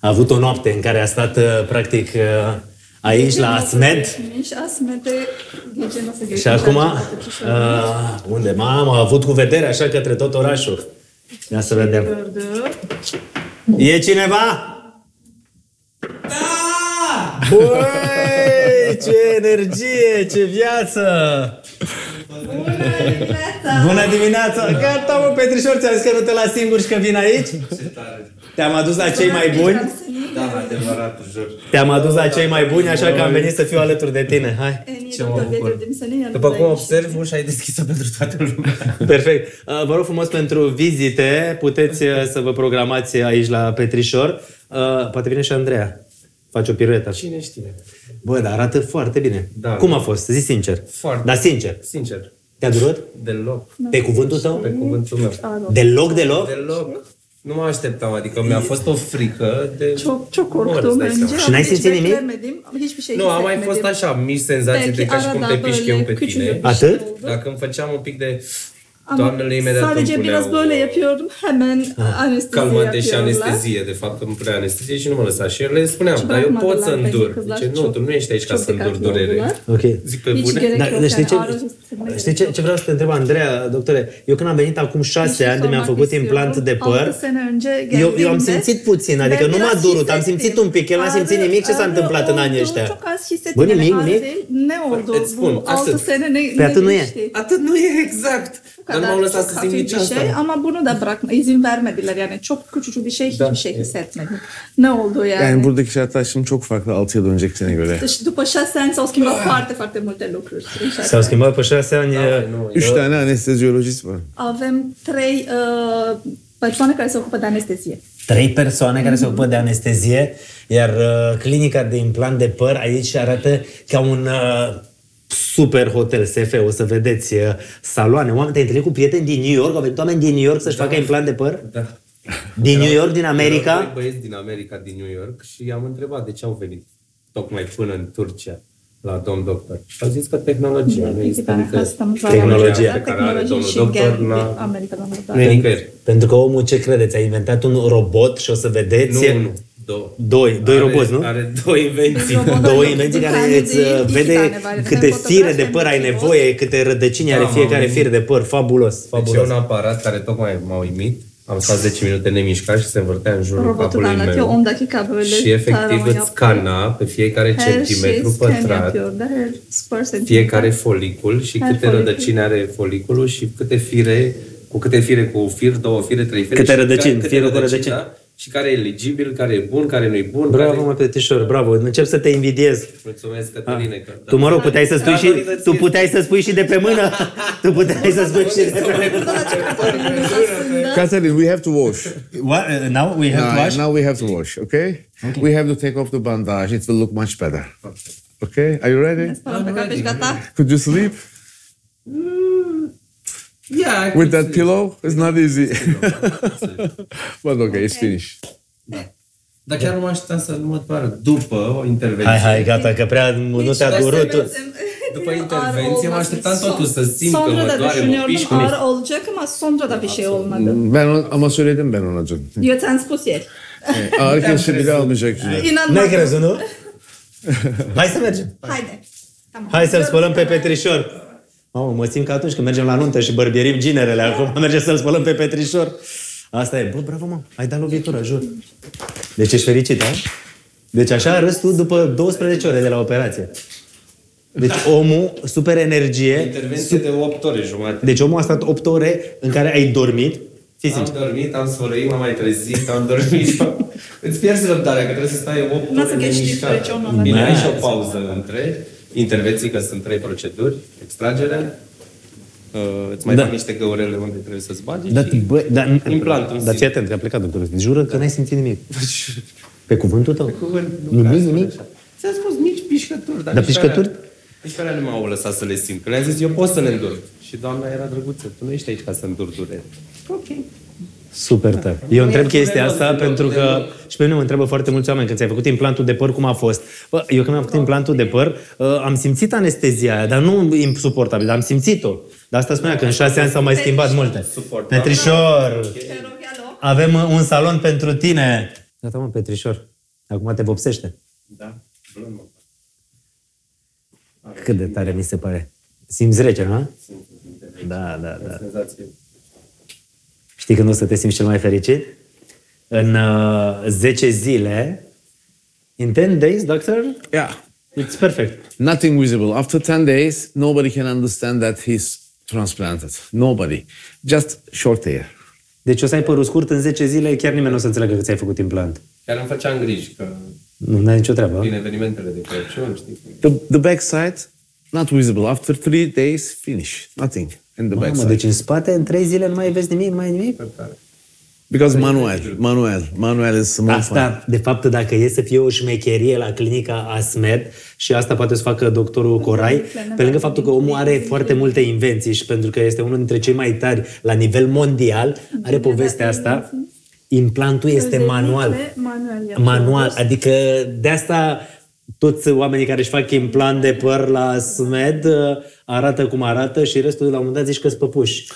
A avut o noapte în care a stat uh, practic uh, aici la Asmed Gitmiş Asmet'e gece nasıl geçmiş? și acum acaba Petrișor? uh, unde? Mamă, a avut cu vedere așa către tot orașul. Ia să vedem. Gördü. E cineva? Da! Băi, ce energie, ce viață! Bună dimineața! Gata, mă, Petrișor, ți-am zis că nu te las singur și că vin aici? Te-am adus la cei mai buni? Da, adevărat, jur. Te-am adus la cei mai buni, așa că am venit să fiu alături de tine. Hai! En iyi Ce mă doktor bucur. getirdim senin yanına. După cum observ, ușa e deschisă pentru toată lumea. Perfect. Uh, Vă rog frumos pentru vizite, puteți uh, să vă programați aici la Petrișor. Uh, Poate vine și Andreea. Face o piruetă. Cine știe? Bă, dar arată foarte bine. Da. Cum a fost? Zi sincer. Foarte. Dar sincer. Sincer. Te-a durut? Deloc. Pe cuvântul tău? Pe cuvântul meu. Deloc, deloc? Deloc. Nu mă așteptam, adică mi-a fost o frică de... Çok çok Mor, korktum îți dai seama. önce. Și n-ai ama hiç simțit nimic? beklemedim. Ama hiçbir şey Nu, a mai hissetmedim. fost așa, mici senzații de Belki ca și cum arada te pișcă eu böyle pe tine. küçücük bir Atât? şey oldu. Dacă îmi făceam un pic de... Ama Doamnele imediat îmi sadece biraz puneau böyle yapıyordum. Hemen anestezi calmante și yapıyorlar. anestezie. De fapt, îmi punea anestezie și nu mă lăsa. Și eu le spuneam, Și dar eu pot să bırakmadılar beni îndur. kızlar. Zice, nu, Çok- tu nu ești aici ca çok să îndur dikkatli durere. oldular. Ok. Zic pe Hiç bune? gerek Dar, yok. dar știi, yani ce, ağrı hissetmeye știi ce, ce vreau să te întreb, Andreea, doctore? Eu când am venit acum șase ani de mi-am făcut implant de păr, 6 sene önce eu, eu am geldiğimde simțit puțin, adică ben nu m-a biraz durut, am hissettim. simțit un pic, el n-a simțit Ağrı- nimic, ce s-a ağrı întâmplat în anii oldu, ăștia? Çok az hissettim. Bă, yani nimic, ağrı nimic. değil. Ne oldu Îți spun, bu 6 atât. sene ne, Pe ne atât nu e. geçti? Atât nu e exact. Bu Dar nu m-au kadar lăsat çok să simt hafif nici bir şey asta. ama bunu da bırakma izin vermediler yani çok küçücük bir şey Da. hiçbir şey hissetmedim. Ne oldu yani? Yani buradaki şartlar şimdi çok farklı 6 yıl öncekine göre. Deci după șase ani s-au schimbat foarte, foarte multe lucruri. în șase S-au ani. schimbat pe șase ani. nu, Üç tane anesteziologist var. Avem trei uh, persoane care se ocupă de anestezie. Trei persoane care se ocupă de anestezie, iar uh, clinica de implant de păr aici arată ca un uh, super hotel SF. O să vedeți uh, saloane. Oameni, te-ai întâlnit cu prieteni din New York? Au venit oameni din New York să-și facă implant de păr? Da. Din New York, din Erau America? doi băieți din America, din New York și i-am întrebat de ce au venit tocmai până în Turcia la domn doctor. Și au zis că tehnologia nu İki este tane adică hastamız var. Tehnologia. pe care are Teknoloji domnul için doctor geldi n-a... Amerika'dan orada. Nu e nicăieri. Pentru că omul, ce credeți, a inventat un robot și o să vedeți... Nu, nu. Două. Doi, doi Are- roboți, nu? Are două invenții. Două invenții care îți uh, vede câte fire de păr ai nevoie, câte rădăcini are Da, fiecare m-am fir de păr. Fabulos, Deci e fabulos. un aparat care tocmai m-a uimit. Am stat 10 minute nemișcat și se învârtea în jurul Robotul capului anlatıyor meu. 10 dakika böyle Și efectiv tarama îți yaptı. scana pe fiecare Her şey centimetru scan pătrat yapıyor da her spor centimetre. fiecare folicul și Her câte folicul. rădăcini are foliculul și câte fire, cu câte fire cu fir, două fire, trei fire. Câte și rădăcini, câte firul cu rădăcini. Da? Și care e eligibil, care e bun, care nu e bun. Bravo, care... mă, Petișor, bravo. Încep să te invidiez. Mulțumesc, Cătăline. Că... Tu, mă rog, puteai să spui și, Datorită tu ție. puteai să spui și de pe mână. Tu puteai să spui și de pe mână. Catherine, we have to wash. What? Uh, now we have to now, wash? now we have to wash, okay? We have to take off the bandage. It will look much better. Okay? Are you ready? Spălăm pe cap, ești gata? Could you sleep Yeah, I with could that sleep. pillow? It's not easy. but okay, it's finished. Dar chiar nu mă așteptam să nu mă doară după o intervenție. Hai, hai, gata, că prea nu te-a durut. Tu, După intervenție mă așteptam totuși să simt că Sonra mă da doare, mă düşünüyorum pișcă. ağır olacak ama sonra da bir şey olmadı. Ben o- ama söyledim ben ona dün. Eu ți-am spus ieri. Ağır kesi bile almayacak şimdi. İnanmadım. N-ai crezut, nu? Hai să mergem. Haide. Tamam. Hai să-l spălăm pe Petrișor. Mamă, mă simt ca atunci când mergem la nuntă și bărbierim ginerele. Acum mergem să-l spălăm pe Petrișor. Asta e. Bă, bravo, mă. Ai dat lovitură, jur. Deci ești fericit, a? Deci așa arăți tu după 12 ore de la operație. Deci omul, super energie. Intervenție de 8 ore jumate. Deci omul a stat 8 ore în care ai dormit. Fii Am sincer. dormit, am sfărăit, m-am mai trezit, am dormit. Îți pierzi răbdarea, că trebuie să stai 8 Nasıl ore geçti nemișcat. süreç onunla? Bine, ai și o Nice. pauză între intervenții, că sunt trei proceduri. Extragere, uh, îți mai Da. da. niște găurele unde trebuie să-ți bagi Da, și bă, da, implantul în Dar sine. fii atent, că a plecat doctorul. Jură că n-ai simțit nimic. Pe cuvântul tău? Cuvânt, Nimic, nu nimic? Ți-am spus mici pișcături. Dar, Dar nici pe pișcături? alea- Nici pe alea nu m-au lăsat să le simt. Că le-am zis, eu pot să le îndur. Și doamna era drăguță. Tu nu ești aici ca să îndur durere. Ok. Super tare. Eu întreb chestia deloc, asta deloc, pentru că deloc. și pe mine mă întreabă foarte mulți oameni când ți-ai făcut implantul de păr, cum a fost? Bă, eu când mi-am făcut implantul de păr, uh, am simțit anestezia aia, dar nu insuportabil, dar am simțit-o. Dar asta spunea că în șase ani s-au mai schimbat multe. Petrișor, avem uh, un salon pentru tine. Gata, mă, Petrișor. Acum te vopsește. Da. Blând, mă. Cât de tare mi se pare. Simți rece, nu? Da, da, da. Senzație. Știi când o să te simți cel mai fericit? În uh, 10 zile, in 10 days, doctor, Yeah. it's perfect. Nothing visible. After 10 days, nobody can understand that he's transplanted. Nobody. Just short hair. Deci o să ai părul scurt în 10 zile, chiar nimeni nu o să înțeleagă că ți-ai făcut implant. Chiar îmi făceam griji că Nu ai nicio treabă. din evenimentele de Crăciun, știi? The, the backside, not visible. After three days, finish. Nothing in the Mamă, backside. deci în spate, în 3 zile, nu mai vezi nimic, nu mai ai nimic? Because manual, manual, manual is more fun. Asta, de fapt, dacă e să fie o șmecherie la clinica Asmed, și asta poate să facă doctorul Corai, pe lângă faptul că omul are foarte multe invenții și pentru că este unul dintre cei mai tari la nivel mondial, are povestea asta, implantul este manual. Manual. Manual, adică de asta toți oamenii care își fac implant de păr la SMED uh, arată cum arată și restul la un moment dat zici că sunt păpuși.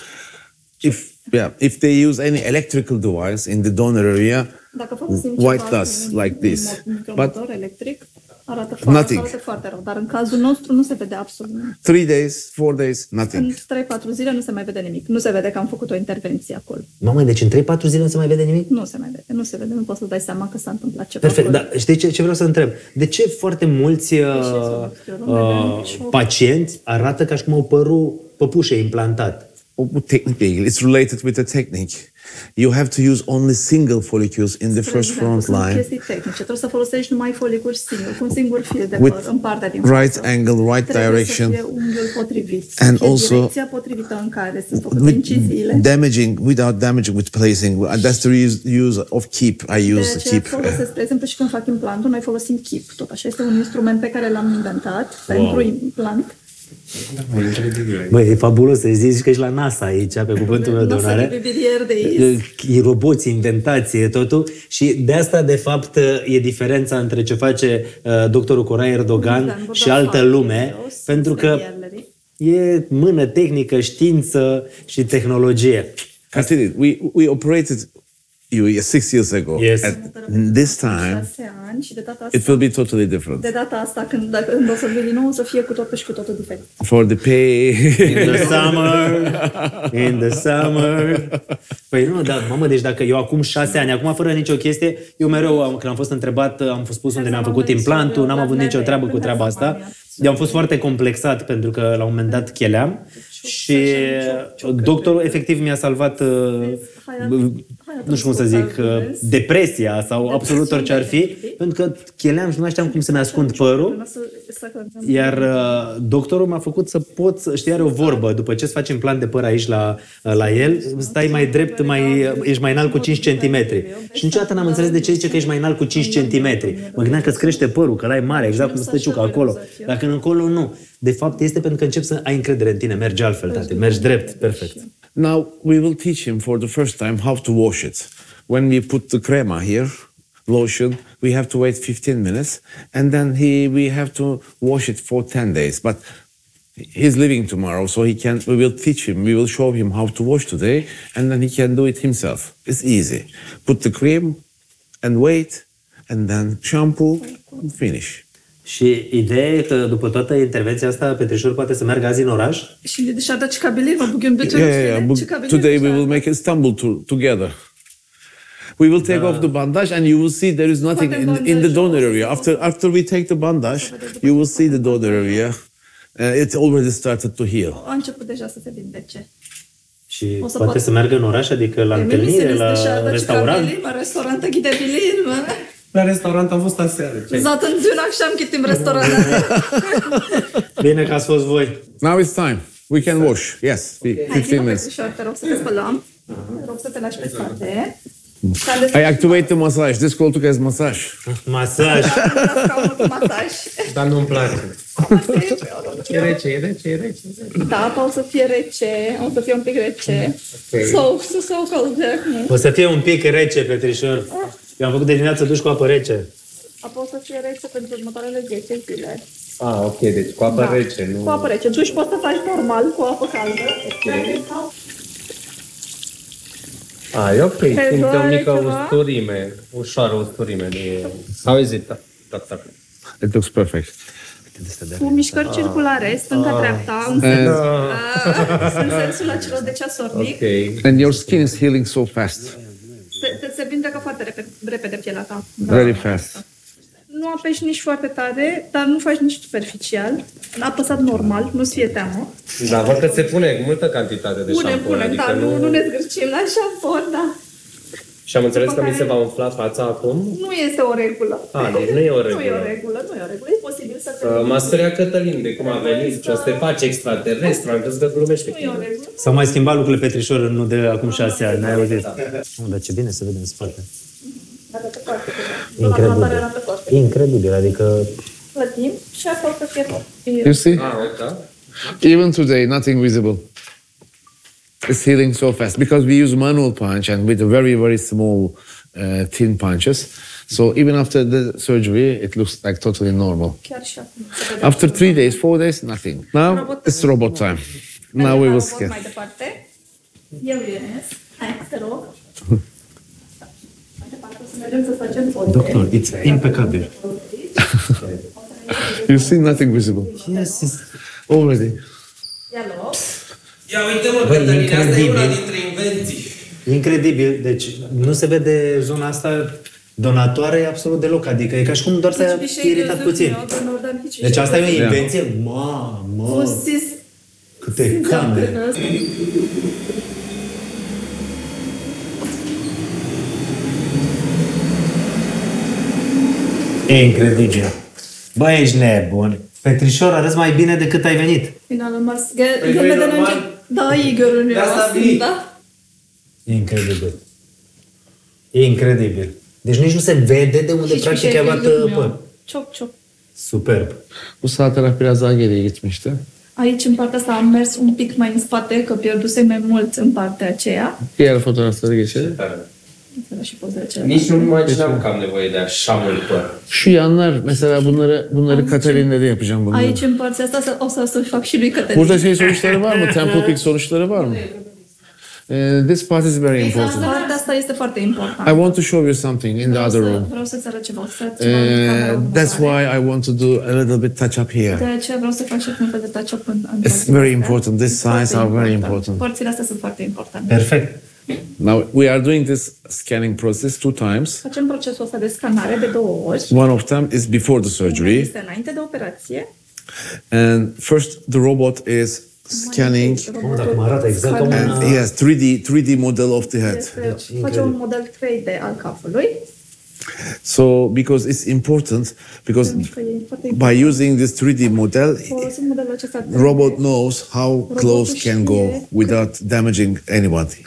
If yeah, if they use any electrical device in the donor area, Dacă folosim white ceva dust cu un like this. mo- But micromotor electric, arată foarte, Nothing. arată foarte rău. Dar în cazul nostru nu se vede absolut nimic. three days, four days, nothing. În 3-4 zile nu se mai vede nimic. Nu se vede că am făcut o intervenție acolo. Mamă, deci în 3-4 zile nu se mai vede nimic? Nu se mai vede. Nu se vede. Nu poți să dai seama că s-a întâmplat ceva Perfect, acolo. dar știi ce, ce vreau să întreb? De ce foarte mulți uh, uh, pacienți arată ca și cum au părul păpușe implantat? Technically, it's related with the technique. You have to use only single follicles in the Spre first exemplu, front sunt line. chestii tehnice. Trebuie să folosești numai folicuri singuri, cu un singur fil de With păr în partea din right față. angle, right Trebuie direction. să fie unghiul potrivit. Să And fie also direcția potrivită în care să făcute With inciziile. damaging, without damaging with placing. And that's the use, use of keep. I De use the aceea keep. folosesc, spre exemplu, și când fac implantul, noi folosim chip. Tot așa este un instrument pe care l-am inventat pentru implant. Băi, e fabulos să zici că ești la NASA aici, pe cuvântul meu de Nossa onoare. Biblier de is. E roboți, inventație, totul. Și de asta, de fapt, e diferența între ce face uh, doctorul Corai Erdogan Da, și altă lume, pentru că e mână tehnică, știință și tehnologie. Cassidy, we, we operated you six years ago. Yes. At this time, șase ani și de data asta, it will be totally different. de data asta când, dacă, când o să vii din nou, o să fie cu totul și cu totul diferit. For the pay. In the summer, in the summer. Păi nu, da, mamă, deci dacă eu acum șase ani, acum fără nicio chestie, eu mereu, am- când am fost întrebat, am fost spus unde mi-am făcut implantul, n-am avut nicio treabă cu treaba asta. Eu am fost foarte complexat pentru că la un moment dat cheleam și doctorul efectiv mi-a salvat, uh, nu știu cum să zic, uh, depresia sau absolut orice ar fi, pentru că cheleam și nu mai știam cum să-mi ascund părul. Iar uh, doctorul m-a făcut să pot, să- știi, are o vorbă, după ce îți faci implant de păr aici la, la el, stai mai drept, mai, ești mai înalt cu 5 cm. Și niciodată n-am înțeles de ce zice că ești mai înalt cu 5 cm. Mă gândeam că îți crește părul, că l-ai mare, exact cum stă ciuca acolo. Dacă încolo nu. De fapt, este pentru că începi să ai încredere în tine, mergi altfel, tate, mergi drept, perfect. Now we will teach him for the first time how to wash it. When we put the crema here, lotion, we have to wait 15 minutes, and then he we have to wash it for 10 days. But he's leaving tomorrow, so he can. We will teach him. We will show him how to wash today, and then he can do it himself. It's easy. Put the cream, and wait, and then shampoo, and finish. Și ideea e că după toată intervenția asta, Petrișor poate să meargă azi în oraș? Şimdi dışarıda çıkabilir mi? Bugün bütün Yeah, yeah, yeah. şeyler But çıkabilir today we dışarı. will make Istanbul to, together. We will take off the bandage, and you will see there is nothing in, in the donor area. After after we take the bandage, you will see the donor area. Uh, it already started to heal. A început deja să se vindece. Și O să poate pot- să meargă în oraș, adică la Emil, întâlnire, se la dışarıda restaurant? çıkabilir mi? Restoranta gidebilir mi? La restaurant am fost aseară. Ce? Zaten dün akşam gittim restorana. Bine că ați fost voi. Now it's time. We can wash. Yes, Hai, 15 vină minutes. Petrișor, te rog să te spălăm. Te rog să te lași pe spate. I activate the massage. This called to get massage. Masaj. Scaunul cu masaj. Dar nu-mi place. E rece, e rece, e rece. Da, apa o să fie rece, o să fie un pic rece. Ok. Soğuk su soğuk olacak. O să fie un pic rece, Petrișor. Eu am făcut de dimineață duș cu apă rece. Apa o să fie rece pentru următoarele 10 zile. Ah, ok, deci cu apă Da. rece, nu... Cu apă rece. Duș poți să faci normal cu apă caldă. Ah, e ok, Pe simte o doare mică ceva? usturime, ușoară usturime. Nu e... How is it, doctor? It looks perfect. Cu mișcări circulare, stânga-dreapta, în, And- sens, Ah, în sensul acela de ceasornic. And your skin is healing so fast, Se, se, se vindecă foarte repede, repede pielea ta. very fast. Nu apeși nici foarte tare, dar nu faci nici superficial. A apăsat normal, nu-ți fie teamă. Da, văd că se pune multă cantitate de Pune, șampon, pune, adică da, nu... nu, nu ne zgârcim la șampon, da. Și am înțeles După că mi se care- va umfla fața acum? Nu este o regulă. Ah, deci nu e o Nu e o regulă. regulă, nu e o regulă. E posibil să te... Uh, M-a speriat Cătălin de cum a venit, ce o să te faci extraterestru, am crezut că glumești cu Nu e o tine. regulă. S-au mai schimbat lucrurile, Petrișor, nu de acum șase ani, n-ai auzit? Nu, dar ce bine să vedem în spate. Arată foarte bine. La Incredibil. laboratoare arată foarte bine. Incredibil, adică Plătim și asta o să fie tot. You see? Ah, da? Even today, nothing visible. It's healing so fast because we use manual punch and with very, very small, uh, thin punches. So even after the surgery, it looks like totally normal. Chiar și acum. se vede After three days, four days, nothing. Now it's robot time. Now we will Robot scan. Mai departe. Eu Iones. Hai, te rog. Mai departe o să mergem să facem poze. Doctor, it's impeccable. You see nothing visible. Yes, it's... Already. Ia loc. Ia uite mă, Băi, Cătălin, asta e una incredibil. dintre invenții. Incredibil. Deci nu se vede zona asta donatoare absolut deloc. Adică e ca și cum doar s-a Hiçbir şey iritat puțin. gözükmüyor. Ben oradan hiçbir Deci şey asta e o görmüyorum. invenție? Mamă, Bu siz câte siz camere. yaptınız. E incredibil. Bă, ești nebun. Petrișor, arăți mai bine decât ai venit. İnanılmaz. Gel, Păi, gelmeden normal. önce daha iyi görünüyor De asta vin. aslında. Incredibil. Incredibil. Deci nici nu se vede de unde Hiçbir practic şey ai luat uh, gözükmüyor. păr. Çok çok. Superb. Bu sağ taraf biraz daha geriye gitmişti. Aici, în partea asta, am mers un pic mai în spate, că pierdusem mai mult în partea aceea. Diğer fotoğraflara geçelim. Să și pozele cele. Nici nu imaginam că am nevoie de așa mult păr. Şu yanlar mesela bunları bunları Katarin'de de yapacağım bunları. Aici, în partea asta, să- o să, să fac și lui Cătălin. Burada şey sonuçları var mı? Temple Peak sonuçları var mă? Uh, this part is very important. Partea asta este foarte I importantă. want to show you something in the other room. vreau să-ți arăt ceva. Să arăt ceva în camera Uh, that's următoare. why I want to do a little bit touch up De here. aceea vreau să fac și un fel de touch-up în, în It's părțile very astea. important. These Foarte signs are very important. Părțile astea sunt foarte importante. Perfect. Now we are doing this scanning process two times. Facem procesul ăsta de scanare de două ori. One of them is before the surgery, Este înainte de operație. and first the robot is scanning. Cum dacă mă arată exact ca un... And yes, 3D 3D model of the head. Este, face un model 3D al capului. So, because it's important, because by using this 3D model, robot knows how close can go without damaging anybody.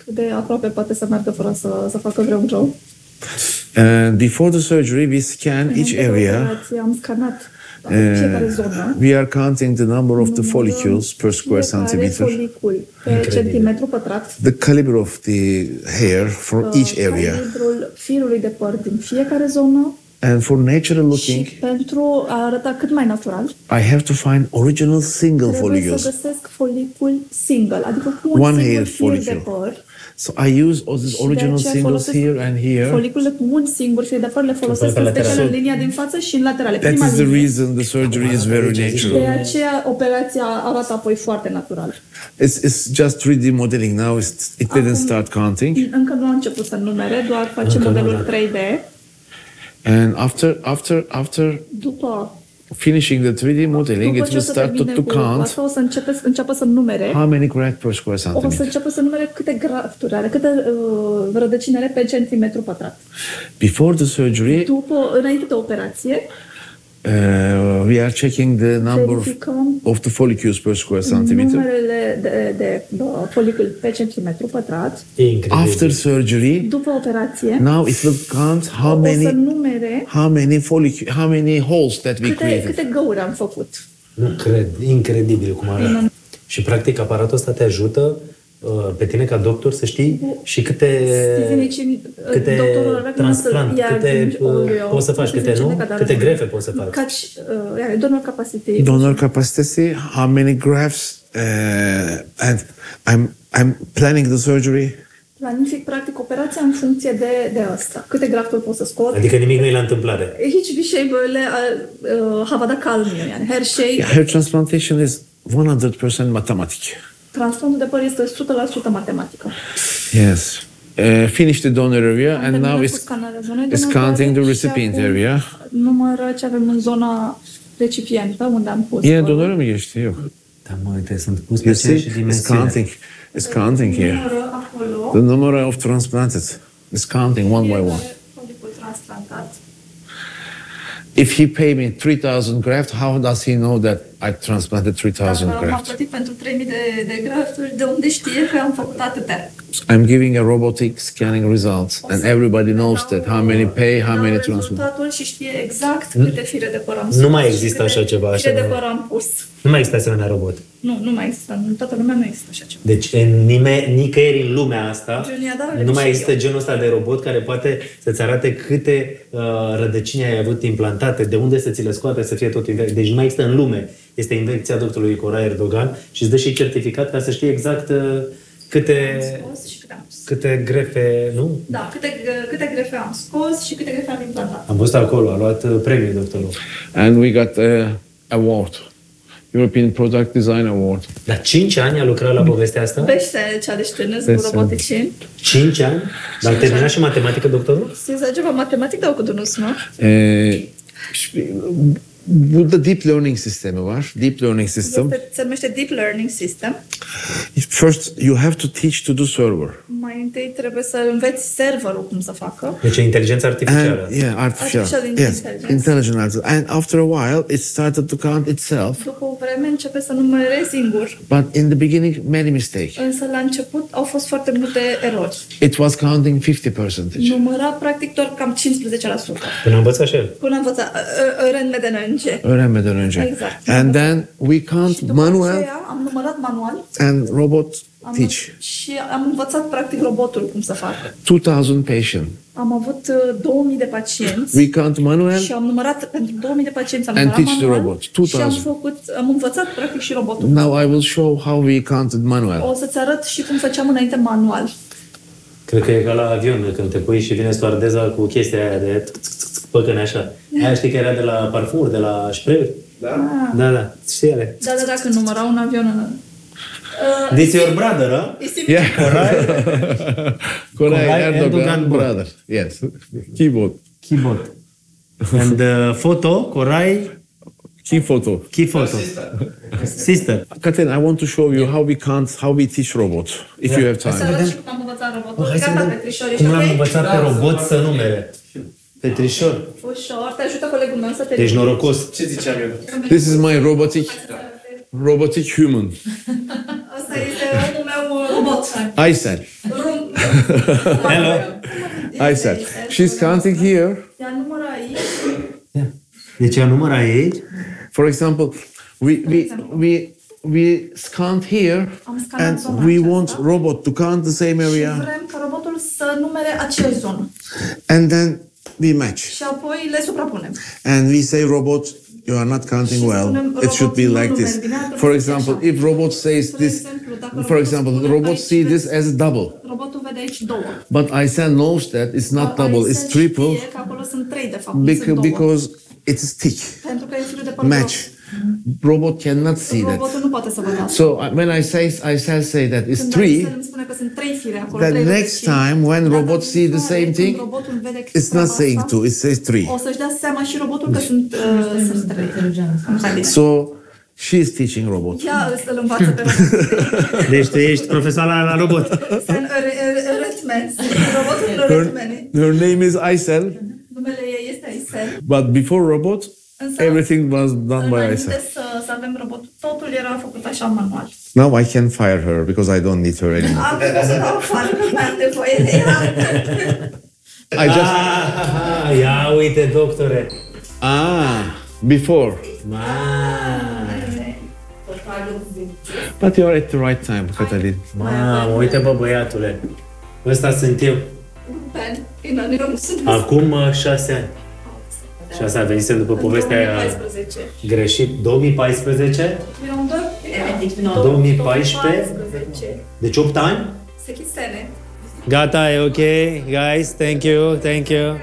And before the surgery, we scan each area. Operație Am scanat fiecare Uh, zonă. we are counting the number of the follicles per square Fiecare centimeter, folicul pe centimetru pătrat. the caliber of the hair for each area, Calibrul firului de păr din fiecare zonă And for natural looking, Și pentru a arăta cât mai natural, I have to find original single trebuie follicles. să găsesc folicul single, adică cu un One singur hair fir de follicle. păr. So I use all these Și de original aceea singles folosesc here and here. Foliculele cu un singur fir de păr le folosesc Pe în lateral. special în linia din față și în laterale. That Prima is the linie. reason the surgery is very De natural. aceea operația arată apoi foarte natural. It's, it's just 3D modeling now. It's, it didn't start counting. Încă nu a început să numere, doar face Încă nu, modelul da. 3D. And after after after După, finishing the 3D modeling, după it ce o will să start to, termine to cu count asta, o să începe, înceapă să numere. how many graft per square O să centimeter. înceapă să numere câte grafturi are, câte uh, rădăcini are pe centimetru pătrat. Before the surgery, După, înainte de operație, uh, we are checking the number of, verificăm of the follicles per square centimeter. numerele de, de, de folicul pe centimetru pătrat. After surgery, După operație, now it will count how o să many numere how many follic how many holes that we câte, created. câte găuri am făcut. Nu cred, incredibil cum arată. Și practic aparatul ăsta te ajută uh, pe tine ca doctor să știi și câte, Fizinicii, câte doctorul arată transplant, să ia câte din uh, oleo, poți să faci, câte fizice nu, necadare. câte grefe poți să faci. Catch, uh, yeah, donor capacity. donor capacity, how many grafts, uh, and I'm I'm planning the surgery. Planific, practic, operația în funcție de, de asta. Câte grafturi pot să scot. Adică nimic nu e la întâmplare. Hiçbir şey böyle uh, havada kalmıyor yani her şey Yeah, hair transplantation is 100% mathematic. Transplantul de păr este 100% matematică. Yes. Uh, finish the donor area, and terminat now cu it's, scanarea zonei it's donatoare counting the și recipient acum area. Numără ce avem în zona recipientă, unde am pus. Yeah, părul. donorul mi geçti yok. Da, mă, uite, sunt pus pe You see, aceeași it's dimensiune. counting. It's counting here. Numără acolo. The number of transplanted is counting one by one. Folicul transplantat. If he pay me 3,000 graft, how does he know that I transplanted 3,000 Dacă m-a graft? plătit pentru 3000 de, de grafturi, de unde știe că am făcut atâtea? I'm giving a robotic scanning result, and everybody knows that how many pay, how many transplant. Rezultatul și știe exact Nu- câte fire de păr am nu mai scos și există câte așa ceva, așa Fire de nu- păr am pus. Nu mai există asemenea robot. Nu, nu mai există. În toată lumea nu există așa ceva. Deci în nime, nicăieri în lumea asta Genia, da, nu mai și există eu. genul ăsta de robot care poate să-ți arate câte uh, rădăcini ai avut implantate, de unde să ți le scoate să fie tot invenție. Deci nu mai există în lume. Este invenția doctorului Cora Erdogan și îți dă și certificat ca să știi exact uh, câte, Scos și câte am pus. câte grefe, nu? Da, câte, câte grefe am scos și câte grefe am implantat. Am văzut acolo, a luat uh, premiu doctorul. And we got a award, European Product Design Award. Dar 5 ani a lucrat la povestea asta? Beş sene çalıştınız bu Beş robot sene. için. 5 ani? Dar a terminat și matematică doctorul? Siz acaba matematik de okudunuz mu? Ee, şimdi burada deep learning sistemi var. Deep learning system. Este, se numește Deep Learning System. First, you have to teach to the server. Mai întâi trebuie să înveți serverul cum să facă. Deci e inteligență artificială. And, yeah, artificial. Artificial yes, intelligence. intelligent. artificial. And after a while, it started to count itself. După o vreme începe să numere singur. But in the beginning, many mistakes. Însă la început au fost foarte multe erori. It was counting 50%. Număra practic doar cam 15%. Până a învățat și el. Până am învățat, ö- ö- öğrenmeden önce. Öğrenmeden önce. Exact. And then we count După manual aceea am numărat manual and robot am, teach. și am învățat practic robotul cum să facă. 2000 patient. Am avut uh, 2000 de pacienți We count manual și am numărat pentru 2000 de pacienți am And numărat teach the manual robot. și 2000. am făcut, am învățat practic și robotul. Now I will show how we counted manual. O să-ți arăt și cum făceam înainte manual. Cred că e ca la avion, când te pui și vine stoardeza cu chestia aia de păcăne așa. Aia știi că era de la parfumuri, de la spray Da? Da, da. Știi ele. Da, da, da, când număra un avion în... Uh, This your brother, huh? Isim- Yeah. Koray Koray Erdogan, Erdogan brother. Yes. Keyboard. Keyboard. And uh, photo, Corai, Key photo. key photo. Sister. Katen, I want to show you how we count, how we teach robots, if Yeah. you have Să time. arăt și cum am învățat robotul. Hai să Gata, vedem Petrișor, ești cum l-am ok? învățat pe robot să numere. Petrișor. Ușor, te ajută colegul meu să te Deci norocos. Ce ziceam eu? This is my robotic, robotic human. Asta este omul meu uh, robot. Aysel. Rum. Hello. Aysel. She's counting here. Ea numără aici. Deci ea număra aici. For example, we, we, we, we count here Am scanat and zona we aceasta. want robot to count the same Și area vrem ca robotul să numere aceeași zonă. and then we match. și apoi le suprapunem. And we say, robot, you are not counting Și well. spunem, It should be robot, like nu this. mergi bine, trebuie For să fie example, așa. if robot says Spre this, exemplu, dacă for robotul example, spune robot aici see vezi- this as double. Robotul vede aici două. But Aysel knows that it's not double, it's Aisel triple știe că acolo sunt trei, de fapt, nu because, sunt două. because it's a stick. Pentru că e firul de păr Match. Robot cannot see gros. that. Robotul nu poate să vadă asta. So uh, when I say Aysel say that it's Când three, Aisel îmi spune că sunt trei fire acolo, the trei next rădăcini, time when robot see the same când thing, robotul vede it's not treaba saying asta, two, it says three. O să-și dea seama și robotul că sunt, uh, sunt trei. Așa bine. So she is teaching robot. Ea îl învață pe robot. Deci tu ești profesoara la robot. Sunt râtmen. Robotul Her, râtmeni. her name is Aysel, Numele ei este Aisel. but before robot, Însă, everything was done by Aysel. Înainte să, să avem robot, totul era făcut așa manual. Now I can fire her because I don't need her anymore. Acum o să dau afară că mai am nevoie de ea. I just Ah, ia uite, doctore. ah before, but you are at the right time, Catalin. Mamă, uite bă băiatule. Ăsta sunt eu. Ben, Ina, eu nu sunt Acum uh, șase ani. Și asta venisem după povestea aia 2014. greșit. 2014? Era un doar? 2014? Deci 8 ani? Se chisene. Gata, e ok, guys. Thank you, thank you.